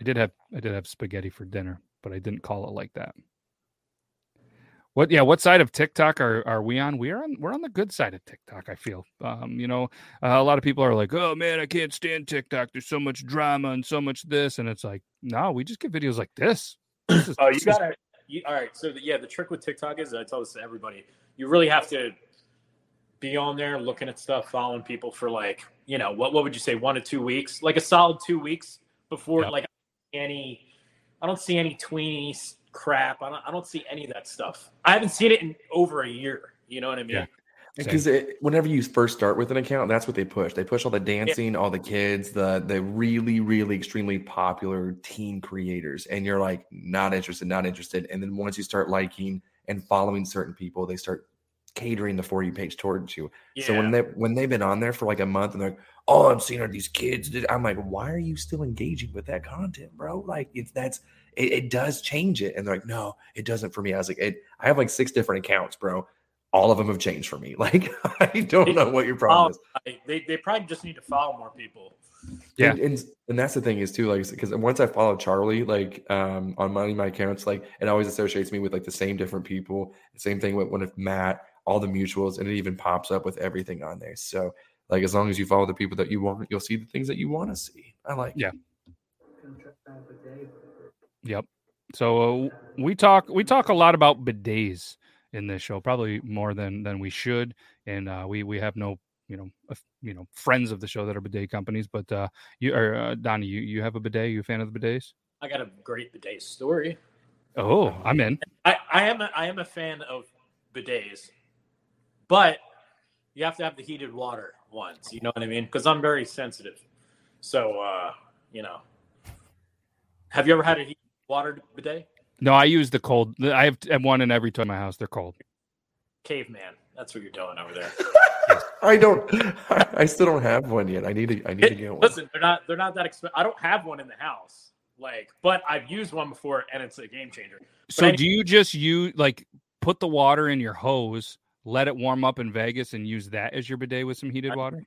I did have I did have spaghetti for dinner, but I didn't call it like that. What yeah, what side of TikTok are, are we on? We're on we're on the good side of TikTok, I feel. Um, you know, uh, a lot of people are like, "Oh man, I can't stand TikTok. There's so much drama and so much this." And it's like, "No, we just get videos like this." This is- Oh, you gotta. You, all right. So the, yeah, the trick with TikTok is I tell this to everybody. You really have to be on there looking at stuff, following people for like you know what what would you say one to two weeks, like a solid two weeks before like any. I don't see any tweeny crap. I don't. I don't see any of that stuff. I haven't seen it in over a year. You know what I mean? Yeah. Because whenever you first start with an account, that's what they push. They push all the dancing, all the kids, the the really, really extremely popular teen creators, and you're like not interested, not interested. And then once you start liking and following certain people, they start catering the for you page towards you. So when they when they've been on there for like a month and they're oh, like, all I'm seeing are these kids, I'm like, why are you still engaging with that content, bro? Like it's that's it, it does change it. And they're like, no, it doesn't for me. I was like, it, I have like six different accounts, bro. All of them have changed for me. Like I don't know what your problem is. Follow- They, they probably just need to follow more people. Yeah. And, and and that's the thing is too, like because once I follow Charlie, like um on my my accounts, like it always associates me with like the same different people. Same thing with when if Matt, all the mutuals, and it even pops up with everything on there. So like as long as you follow the people that you want, you'll see the things that you want to see. I like. Yeah. Yep. So uh, we talk we talk a lot about bidets in this show, probably more than than we should, and uh, we we have no you know uh, you know friends of the show that are bidet companies, but uh, you are uh, Donnie, you you have a bidet? You a fan of the bidets? I got a great bidet story. Oh, I'm in. I, I am a, I am a fan of bidets, but you have to have the heated water ones. You know what I mean? Because I'm very sensitive. So uh, you know, have you ever had a heated water bidet? No, I use the cold. I have, have one in every toilet in my house. They're cold. Caveman. That's what you're doing over there. I don't. I, I still don't have one yet. I need to. I need to get one. Listen, they're not they're not that expensive. I don't have one in the house, like, but I've used one before, and it's a game changer. But So I- do you just use like put the water in your hose, let it warm up in Vegas, and use that as your bidet with some heated water?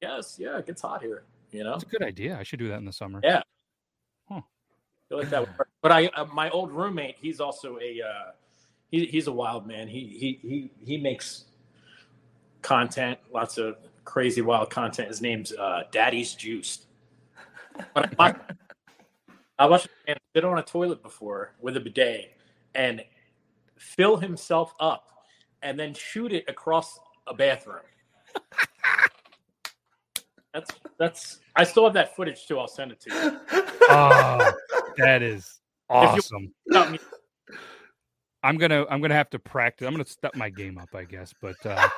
Yes, yeah, it gets hot here. You know, it's a good idea. I should do that in the summer. yeah. Huh. Feel like that. But I, uh, my old roommate, he's also a, uh, he, he's a wild man. He, he, he, he makes content, lots of crazy wild content. His name's uh, Daddy's Juiced. But I, watched- I watched a man sit on a toilet before with a bidet and fill himself up, and then shoot it across a bathroom. That's that's. I still have that footage too. I'll send it to you. Oh, that is you- awesome. Me. I'm gonna I'm gonna have to practice. I'm gonna step my game up, I guess. But uh,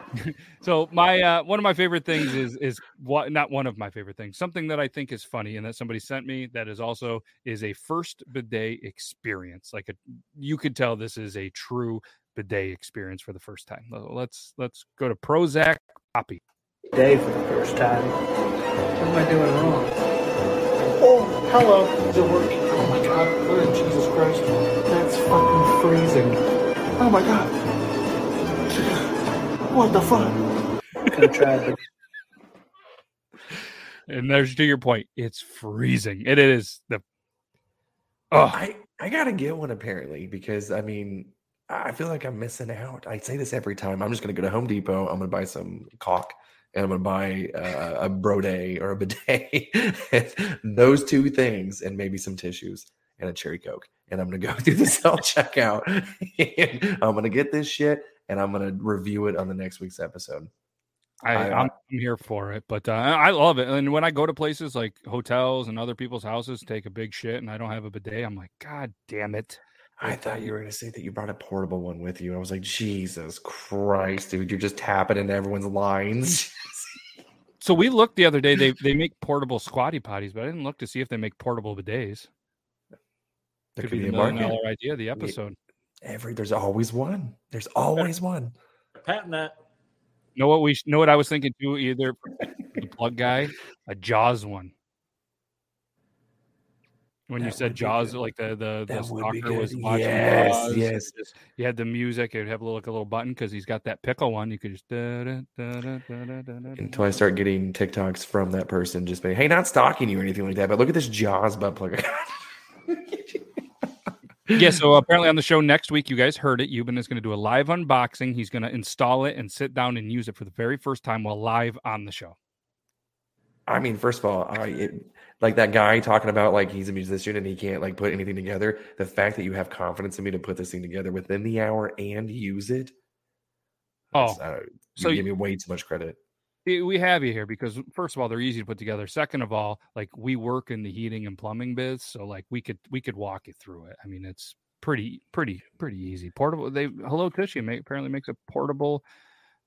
so my uh, one of my favorite things is is what not one of my favorite things. Something that I think is funny and that somebody sent me that is also is a first bidet experience. Like a you could tell this is a true bidet experience for the first time. Let's let's go to Prozac Poppy. Day for the first time. What am I doing wrong? Oh, hello. Is it working? Oh my god. Oh, Jesus Christ. That's fucking freezing. Oh my god. What the fuck? Could have tried to And there's to your point, it's freezing. It is the oh I I gotta get one apparently because I mean I feel like I'm missing out. I say this every time. I'm just gonna go to Home Depot. I'm gonna buy some caulk and I'm gonna buy uh, a brode or a bidet. Those two things and maybe some tissues and a cherry coke. And I'm gonna go through the self checkout. and I'm gonna get this shit and I'm gonna review it on the next week's episode. I, I'm here for it, but uh, I love it. And when I go to places like hotels and other people's houses, take a big shit, and I don't have a bidet, I'm like, God damn it! I thought you were gonna say that you brought a portable one with you. I was like, Jesus Christ, dude, you're just tapping into everyone's lines. So we looked the other day. They they make portable squatty potties, but I didn't look to see if they make portable bidets. There Could could be be the a million market. dollar idea of the We- episode. Every there's always one. There's always one. Patent that. Know what we know? What I was thinking too. Either the plug guy, a Jaws one. When you said Jaws, like the the, the stalker was watching yes, Jaws, yes. yes. you had the music. It would have a little, like a little button because he's got that pickle one. You could just da, da, da, until I start getting TikToks from that person, just being, "Hey, not stalking you or anything like that, but look at this Jaws butt plug." yeah, so apparently on the show next week, you guys heard it. Yuban is going to do a live unboxing. He's going to install it and sit down and use it for the very first time while live on the show. I mean, first of all, I, it, like that guy talking about like he's a musician and he can't like put anything together. The fact that you have confidence in me to put this thing together within the hour and use it. Oh, uh, you so give me way too much credit. we we have you here because first of all, they're easy to put together. Second of all, like we work in the heating and plumbing biz, so like we could we could walk you through it. I mean, it's pretty pretty pretty easy. Portable. They Hello Tushy make, apparently makes a portable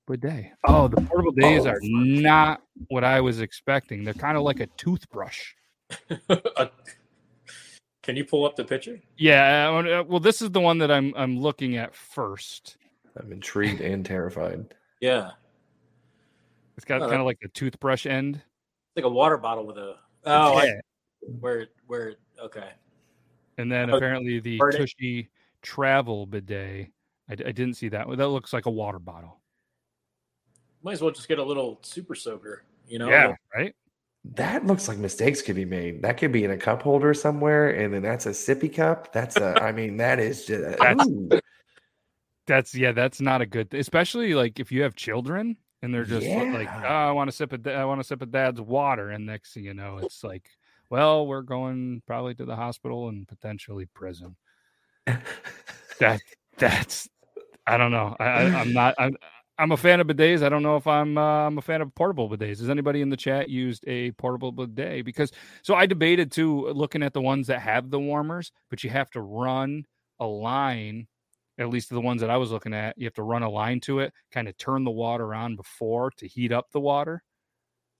bidet. Oh, the portable days are not what I was expecting. They're kind of like a toothbrush. Can you pull up the picture? Yeah. uh, Well, this is the one that I'm I'm looking at first. I'm intrigued and terrified. Yeah, It's got Oh, kind of like a toothbrush end. it's like a water bottle with a. Oh, I- where where okay. And then Oh, apparently the heard it. Tushy travel bidet. I didn't see that. one. That looks like a water bottle. Might as well just get a little super soaker. You know. yeah, right. That looks like mistakes could be made. That could be in a cup holder somewhere, and then that's a sippy cup. That's a. I mean, that is just. Uh, that's- That's yeah. That's not a good. Especially like if you have children and they're just like, oh, I want to sip da- I want to sip of dad's water, and next thing you know, it's like, well, we're going probably to the hospital and potentially prison. that that's, I don't know. I, I I'm not. I'm I'm a fan of bidets. I don't know if I'm uh, I'm a fan of portable bidets. Has anybody in the chat used a portable bidet? Because so I debated too, looking at the ones that have the warmers, but you have to run a line. At least the ones that I was looking at, you have to run a line to it, kind of turn the water on before to heat up the water.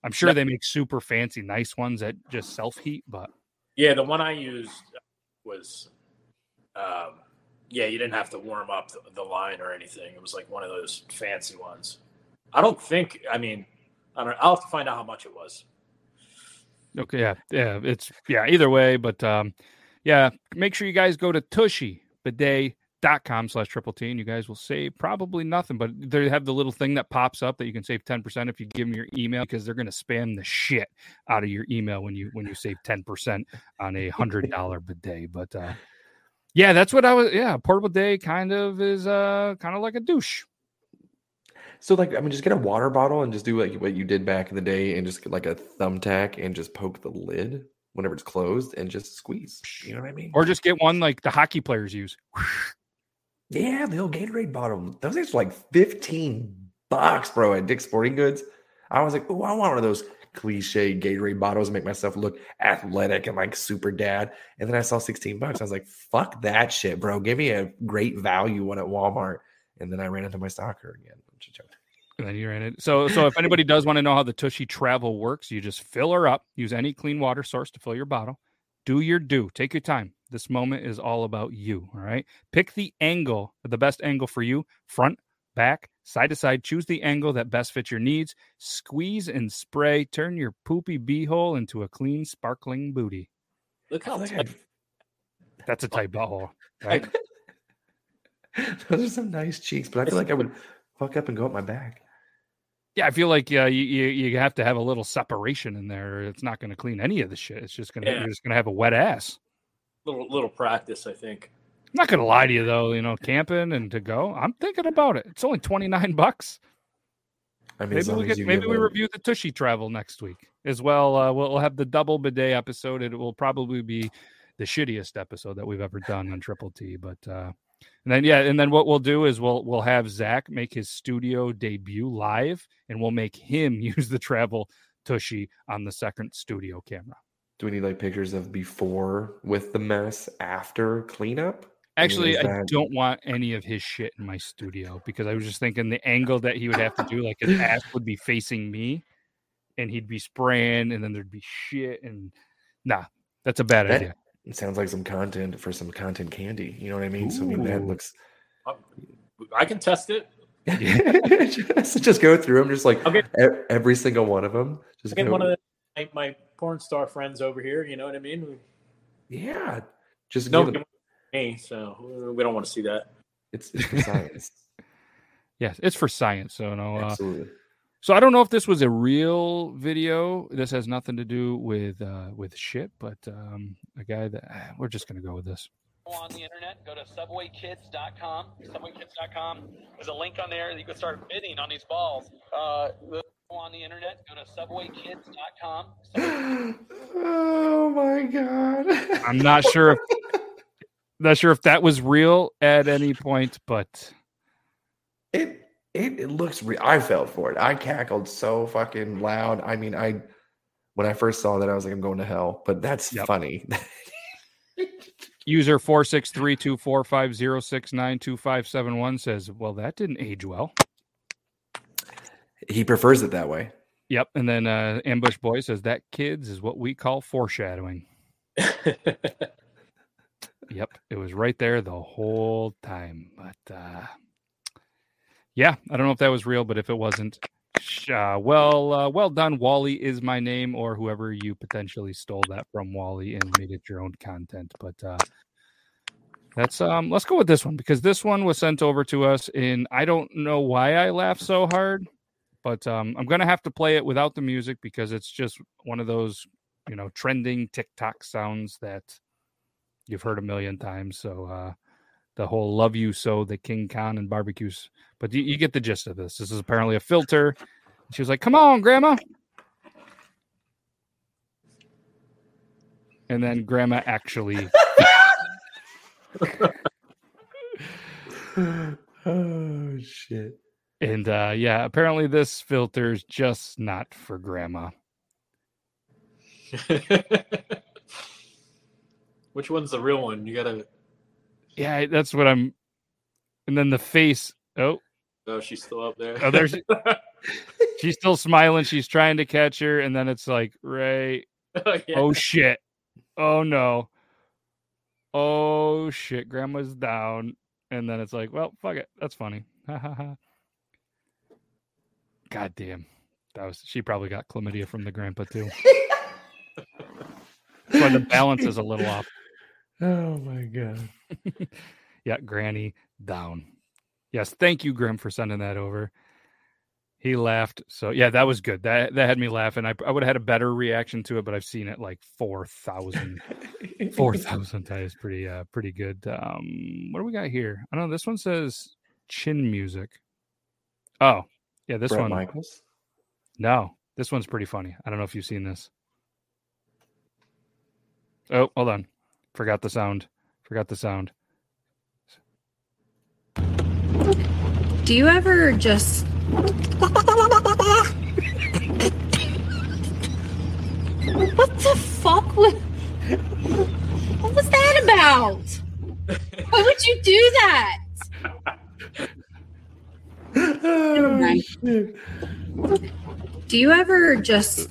I'm sure they make super fancy, nice ones that just self heat, but Yeah, the one I used was, um, yeah, you didn't have to warm up the, the line or anything. It was like one of those fancy ones. I don't think. I mean, I don't. I'll have to find out how much it was. Okay, yeah, yeah, it's yeah, either way, but um yeah, make sure you guys go to tushybidet.com slash triple T and you guys will save probably nothing, but they have the little thing that pops up that you can save 10% if you give them your email because they're gonna spam the shit out of your email when you when you save 10% on a hundred dollar bidet. But uh yeah, that's what I was yeah, portable day kind of is uh kind of like a douche. So like I mean, just get a water bottle and just do like what you did back in the day, and just get like a thumbtack and just poke the lid whenever it's closed and just squeeze. You know what I mean? Or just get one like the hockey players use. Yeah, the old Gatorade bottle. Those things were like fifteen bucks, bro, at Dick's Sporting Goods. I was like, oh, I want one of those cliche Gatorade bottles make myself look athletic and like super dad. And then I saw sixteen bucks. I was like, fuck that shit, bro. Give me a great value one at Walmart. And then I ran into my stalker again. And then you're in it. So, so if anybody does want to know how the Tushy travel works, you just fill her up. Use any clean water source to fill your bottle. Do your do. Take your time. This moment is all about you. All right. Pick the angle, the best angle for you. Front, back, side to side. Choose the angle that best fits your needs. Squeeze and spray. Turn your poopy beehole into a clean, sparkling booty. Look how tight. That's a tight butthole, right? Those are some nice cheeks, but I feel like I would fuck up and go up my back. Yeah, I feel like uh, you, you you have to have a little separation in there. It's not going to clean any of the shit. It's just gonna Yeah. you're just gonna have a wet ass. Little little practice, I think. I'm not gonna lie to you though. You know, camping and to go, I'm thinking about it. It's only twenty nine bucks. I mean, Maybe we get maybe we a- review the Tushy travel next week as well. Uh, we'll, we'll have the double bidet episode. It will probably be the shittiest episode that we've ever done on Triple T. But uh, and then yeah, and then what we'll do is we'll we'll have Zach make his studio debut live, and we'll make him use the travel Tushy on the second studio camera. Do we need like pictures of before with the mess, after cleanup? I mean, Actually, I don't want any of his shit in my studio because I was just thinking the angle that he would have to do, like his ass would be facing me, and he'd be spraying, and then there'd be shit, and nah, that's a bad That idea. sounds like some content for some content candy. You know what I mean? So I mean that looks. Uh, I can test it. just, just go through them, just like Okay. e- every single one of them. Just Get one of the, my, my porn star friends over here. You know what I mean? yeah, just No, give it. Me. So we don't want to see that. It's, it's for science. Yes, it's for science. So no, uh, Absolutely. so I don't know if this was a real video. This has nothing to do with uh, with shit, but um, a guy that we're just gonna go with this. on the internet, go to subwaykids.com. Subwaykids.com. There's a link on there that you can start bidding on these balls. Uh, on the internet, go to subwaykids.com. Oh my god! I'm not sure if not sure if that was real at any point, but It it, it looks real. I felt for it. I cackled so fucking loud. I mean, I when I first saw that, I was like, I'm going to hell. But that's funny. User four six three two four five zero six nine two five seven one says, "Well, that didn't age well." he prefers it that way. Yep, and then uh, Ambush Boy says that kids is what we call foreshadowing. yep, it was right there the whole time. But uh, yeah, I don't know if that was real, but if it wasn't, uh, well, uh, well done. Wally is my name, or whoever you potentially stole that from, Wally, and made it your own content. But uh, that's um, let's go with this one because this one was sent over to us, and I don't know why I laughed so hard, but um, I'm gonna have to play it without the music because it's just one of those you know trending TikTok sounds that you've heard a million times. So uh, the whole "Love You So," the King Khan and barbecues, but you, you get the gist of this. This is apparently a filter She was like, "Come on, Grandma." And then Grandma actually oh shit. And uh yeah, apparently this filter's just not for grandma. Which one's the real one? You gotta. Yeah, that's what I'm and then the face. Oh, Oh, she's still up there. oh there's she's still smiling. She's trying to catch her, and then it's like, right. Oh, yeah. Oh shit. Oh no. Oh shit, grandma's down. And then it's like, well, fuck it. That's funny. Ha ha ha. God damn. That was she probably got chlamydia from the grandpa too. Why the balance is a little off. Oh my god. yeah, Granny down. Yes, thank you, Grim, for sending that over. He laughed. So yeah, that was good. That that had me laughing. I, I would have had a better reaction to it, but I've seen it like 4,000 4,000 times. Pretty uh pretty good. Um what do we got here? I don't know. This one says chin music. Oh, yeah, this Bret one. Michaels? No, this one's pretty funny. I don't know if you've seen this. Oh, hold on. Forgot the sound. Forgot the sound. Do you ever just What the fuck was What was that about? Why would you do that? Never mind. Do you ever just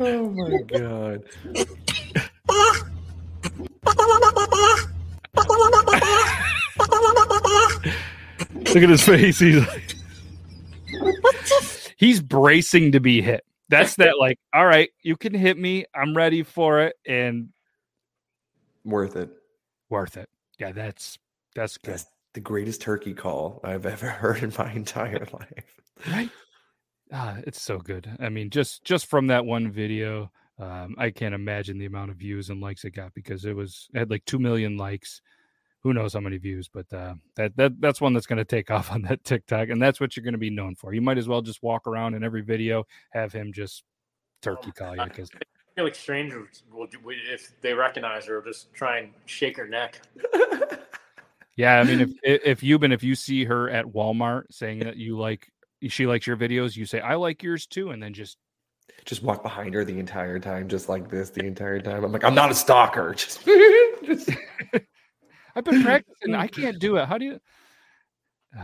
oh my god. Look at his face. He's like, he's bracing to be hit. That's that. Like, all right, you can hit me. I'm ready for it, and Worth it. worth it. Yeah, that's that's good. That's the greatest turkey call I've ever heard in my entire life. Right? Ah, it's so good. I mean, just just from that one video, um, I can't imagine the amount of views and likes it got because it was it had like two million likes. Who knows how many views? But uh, that that that's one that's going to take off on that TikTok, and that's what you're going to be known for. You might as well just walk around in every video, have him just turkey call you because I feel like strangers will, do- if they recognize her, just try and shake her neck. Yeah, I mean, if if if Yuban, if you see her at Walmart saying that you like, she likes your videos, you say I like yours too, and then just Just walk behind her the entire time, just like this the entire time. I'm like, I'm not a stalker. Just, just I've been practicing. I can't do it. How do you?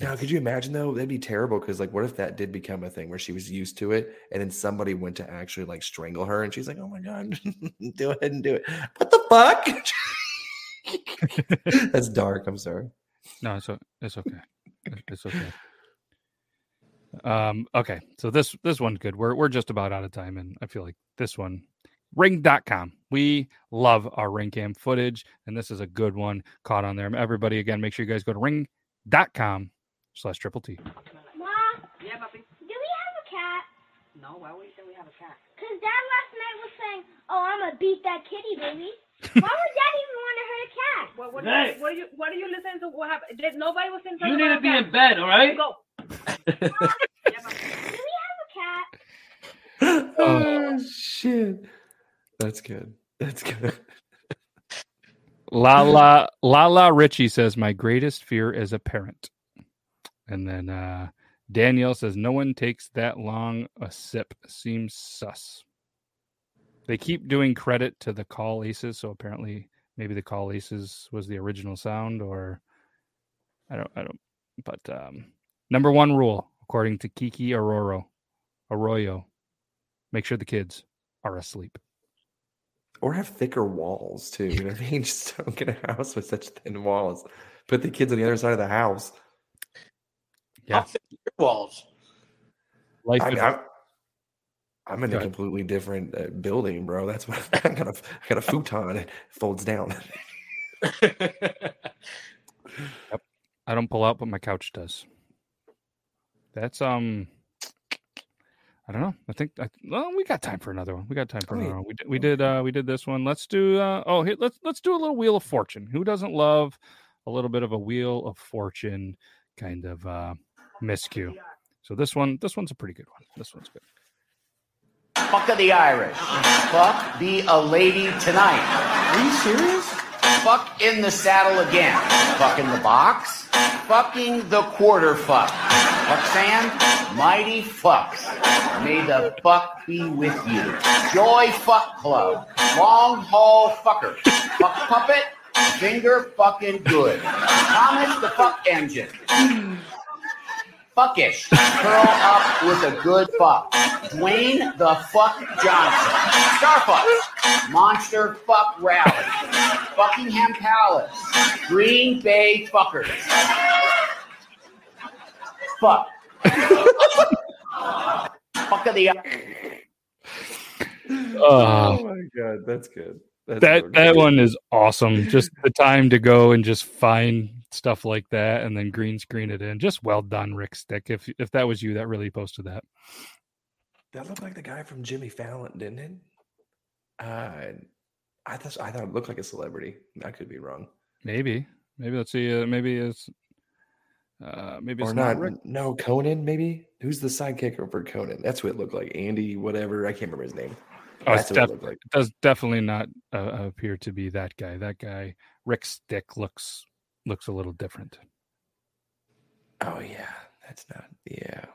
Now, could you imagine though? That'd be terrible because, like, what if that did become a thing where she was used to it, and then somebody went to actually like strangle her, and she's like, "Oh my god, do it and do it." What the fuck? That's dark. I'm sorry. No, it's it's okay. It's okay. Um. Okay. So this this one's good. We're we're just about out of time, and I feel like this one, Ring.com. We love our ring cam footage, and this is a good one caught on there. Everybody, again, make sure you guys go to Ring.com slash triple T. Ma, Yeah, puppy. do we have a cat? No, why would you say we have a cat? Because Dad last night was saying, oh, I'm going to beat that kitty, baby. Why would Dad even want to hurt a cat? What, what, Hey. what are you what are you listening to? What happened? Did, nobody was saying You need to be a in bed, all right? Go. Oh shit. That's good. That's good. La la la la Richie says, My greatest fear as a parent. And then uh Danielle says, No one takes that long a sip. Seems sus. They keep doing credit to the call aces, so apparently maybe the call aces was the original sound, or I don't I don't but um number one rule, according to Kiki Arroyo Arroyo, make sure the kids are asleep. Or have thicker walls too. You know what I mean? Just don't get a house with such thin walls. Put the kids on the other side of the house. Yeah. Walls. Life I, is- I'm, I'm in Go a ahead. completely different uh, building, bro. That's what I got. A, I got a futon. It folds down. Yep. I don't pull out, but my couch does. That's um I don't know. I think I, well, we got time for another one. We got time for Oh, another yeah. one. We did, we did uh we did this one. Let's do uh oh here, let's let's do a little wheel of fortune. Who doesn't love a little bit of a wheel of fortune kind of uh miscue? So this one this one's a pretty good one. This one's good. Fuck of the Irish. Fuck be a lady tonight. Are you serious? Fuck in the saddle again. Fuck in the box. Fucking the quarter fuck. Sand. Mighty fucks. May the fuck be with you. Joy Fuck Club. Long haul fucker. Fuck puppet. Finger fucking good. Thomas the fuck engine. Fuckish. Curl up with a good fuck. Dwayne the fuck Johnson. Starfuck. Monster fuck rally. Buckingham Palace. Green Bay fuckers. Fuck. fuck of the oh my god, that's good. That's that real that one is awesome. Just the time to go and just find stuff like that and then green screen it in. Just well done, Rick Stick. If if that was you that really posted that. That looked like the guy from Jimmy Fallon, didn't it? Uh, I thought I thought it looked like a celebrity. I could be wrong. Maybe. Maybe let's see. Uh, maybe it's uh maybe it's or not. Rick. No, Conan. Maybe who's the sidekick for Conan? That's what it looked like. Andy, whatever. I can't remember his name. Oh, That's it like. it does definitely not uh, appear to be that guy. That guy, Rick Stick, looks looks a little different. Oh yeah, that's not. Yeah.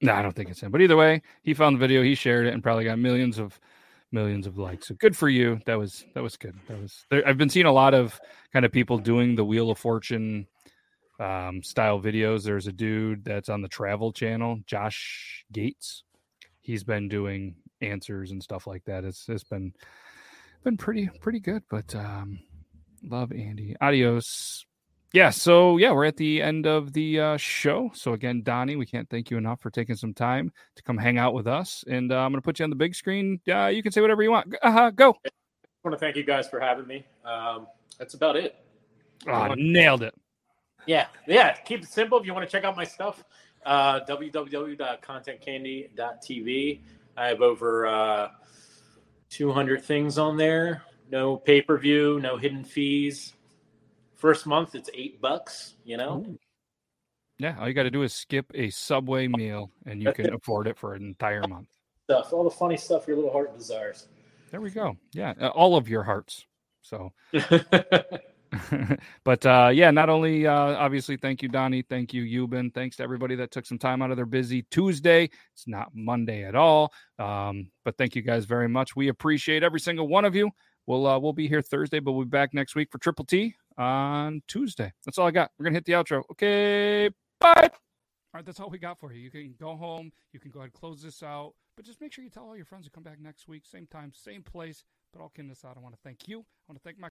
No, I don't think it's him. But either way, he found the video, he shared it, and probably got millions of millions of likes. So good for you. That was that was good. That was. There, I've been seeing a lot of kind of people doing the Wheel of Fortune um, style videos. There's a dude that's on the Travel Channel, Josh Gates. He's been doing answers and stuff like that. It's it's been been pretty pretty good. But um, love Andy. Adios. Yeah, so yeah, we're at the end of the uh, show. So again, Donnie, we can't thank you enough for taking some time to come hang out with us. And uh, I'm going to put you on the big screen. Uh, you can say whatever you want. Uh, go. I want to thank you guys for having me. Um, that's about it. Oh, nailed it. Yeah, yeah. Keep it simple. If you want to check out my stuff, uh, www.contentcandy.tv. I have over uh, 200 things on there. No pay per view, no hidden fees. First month, it's eight bucks. You know, Yeah, all you got to do is skip a Subway meal, and you can afford it for an entire month. stuff, all the funny stuff your little heart desires. There we go. Yeah, uh, all of your hearts. So, but uh, yeah, not only uh, obviously, thank you, Donnie. Thank you, Yuban. Thanks to everybody that took some time out of their busy Tuesday. It's not Monday at all. Um, but thank you guys very much. We appreciate every single one of you. We'll uh, we'll be here Thursday, but we'll be back next week for Triple T on Tuesday. That's all I got. We're gonna hit the outro. Okay, bye. All right, that's all we got for you. You can go home. You can go ahead and close this out. But just make sure you tell all your friends to come back next week, same time, same place. But all kidding aside, I want to thank you. I want to thank my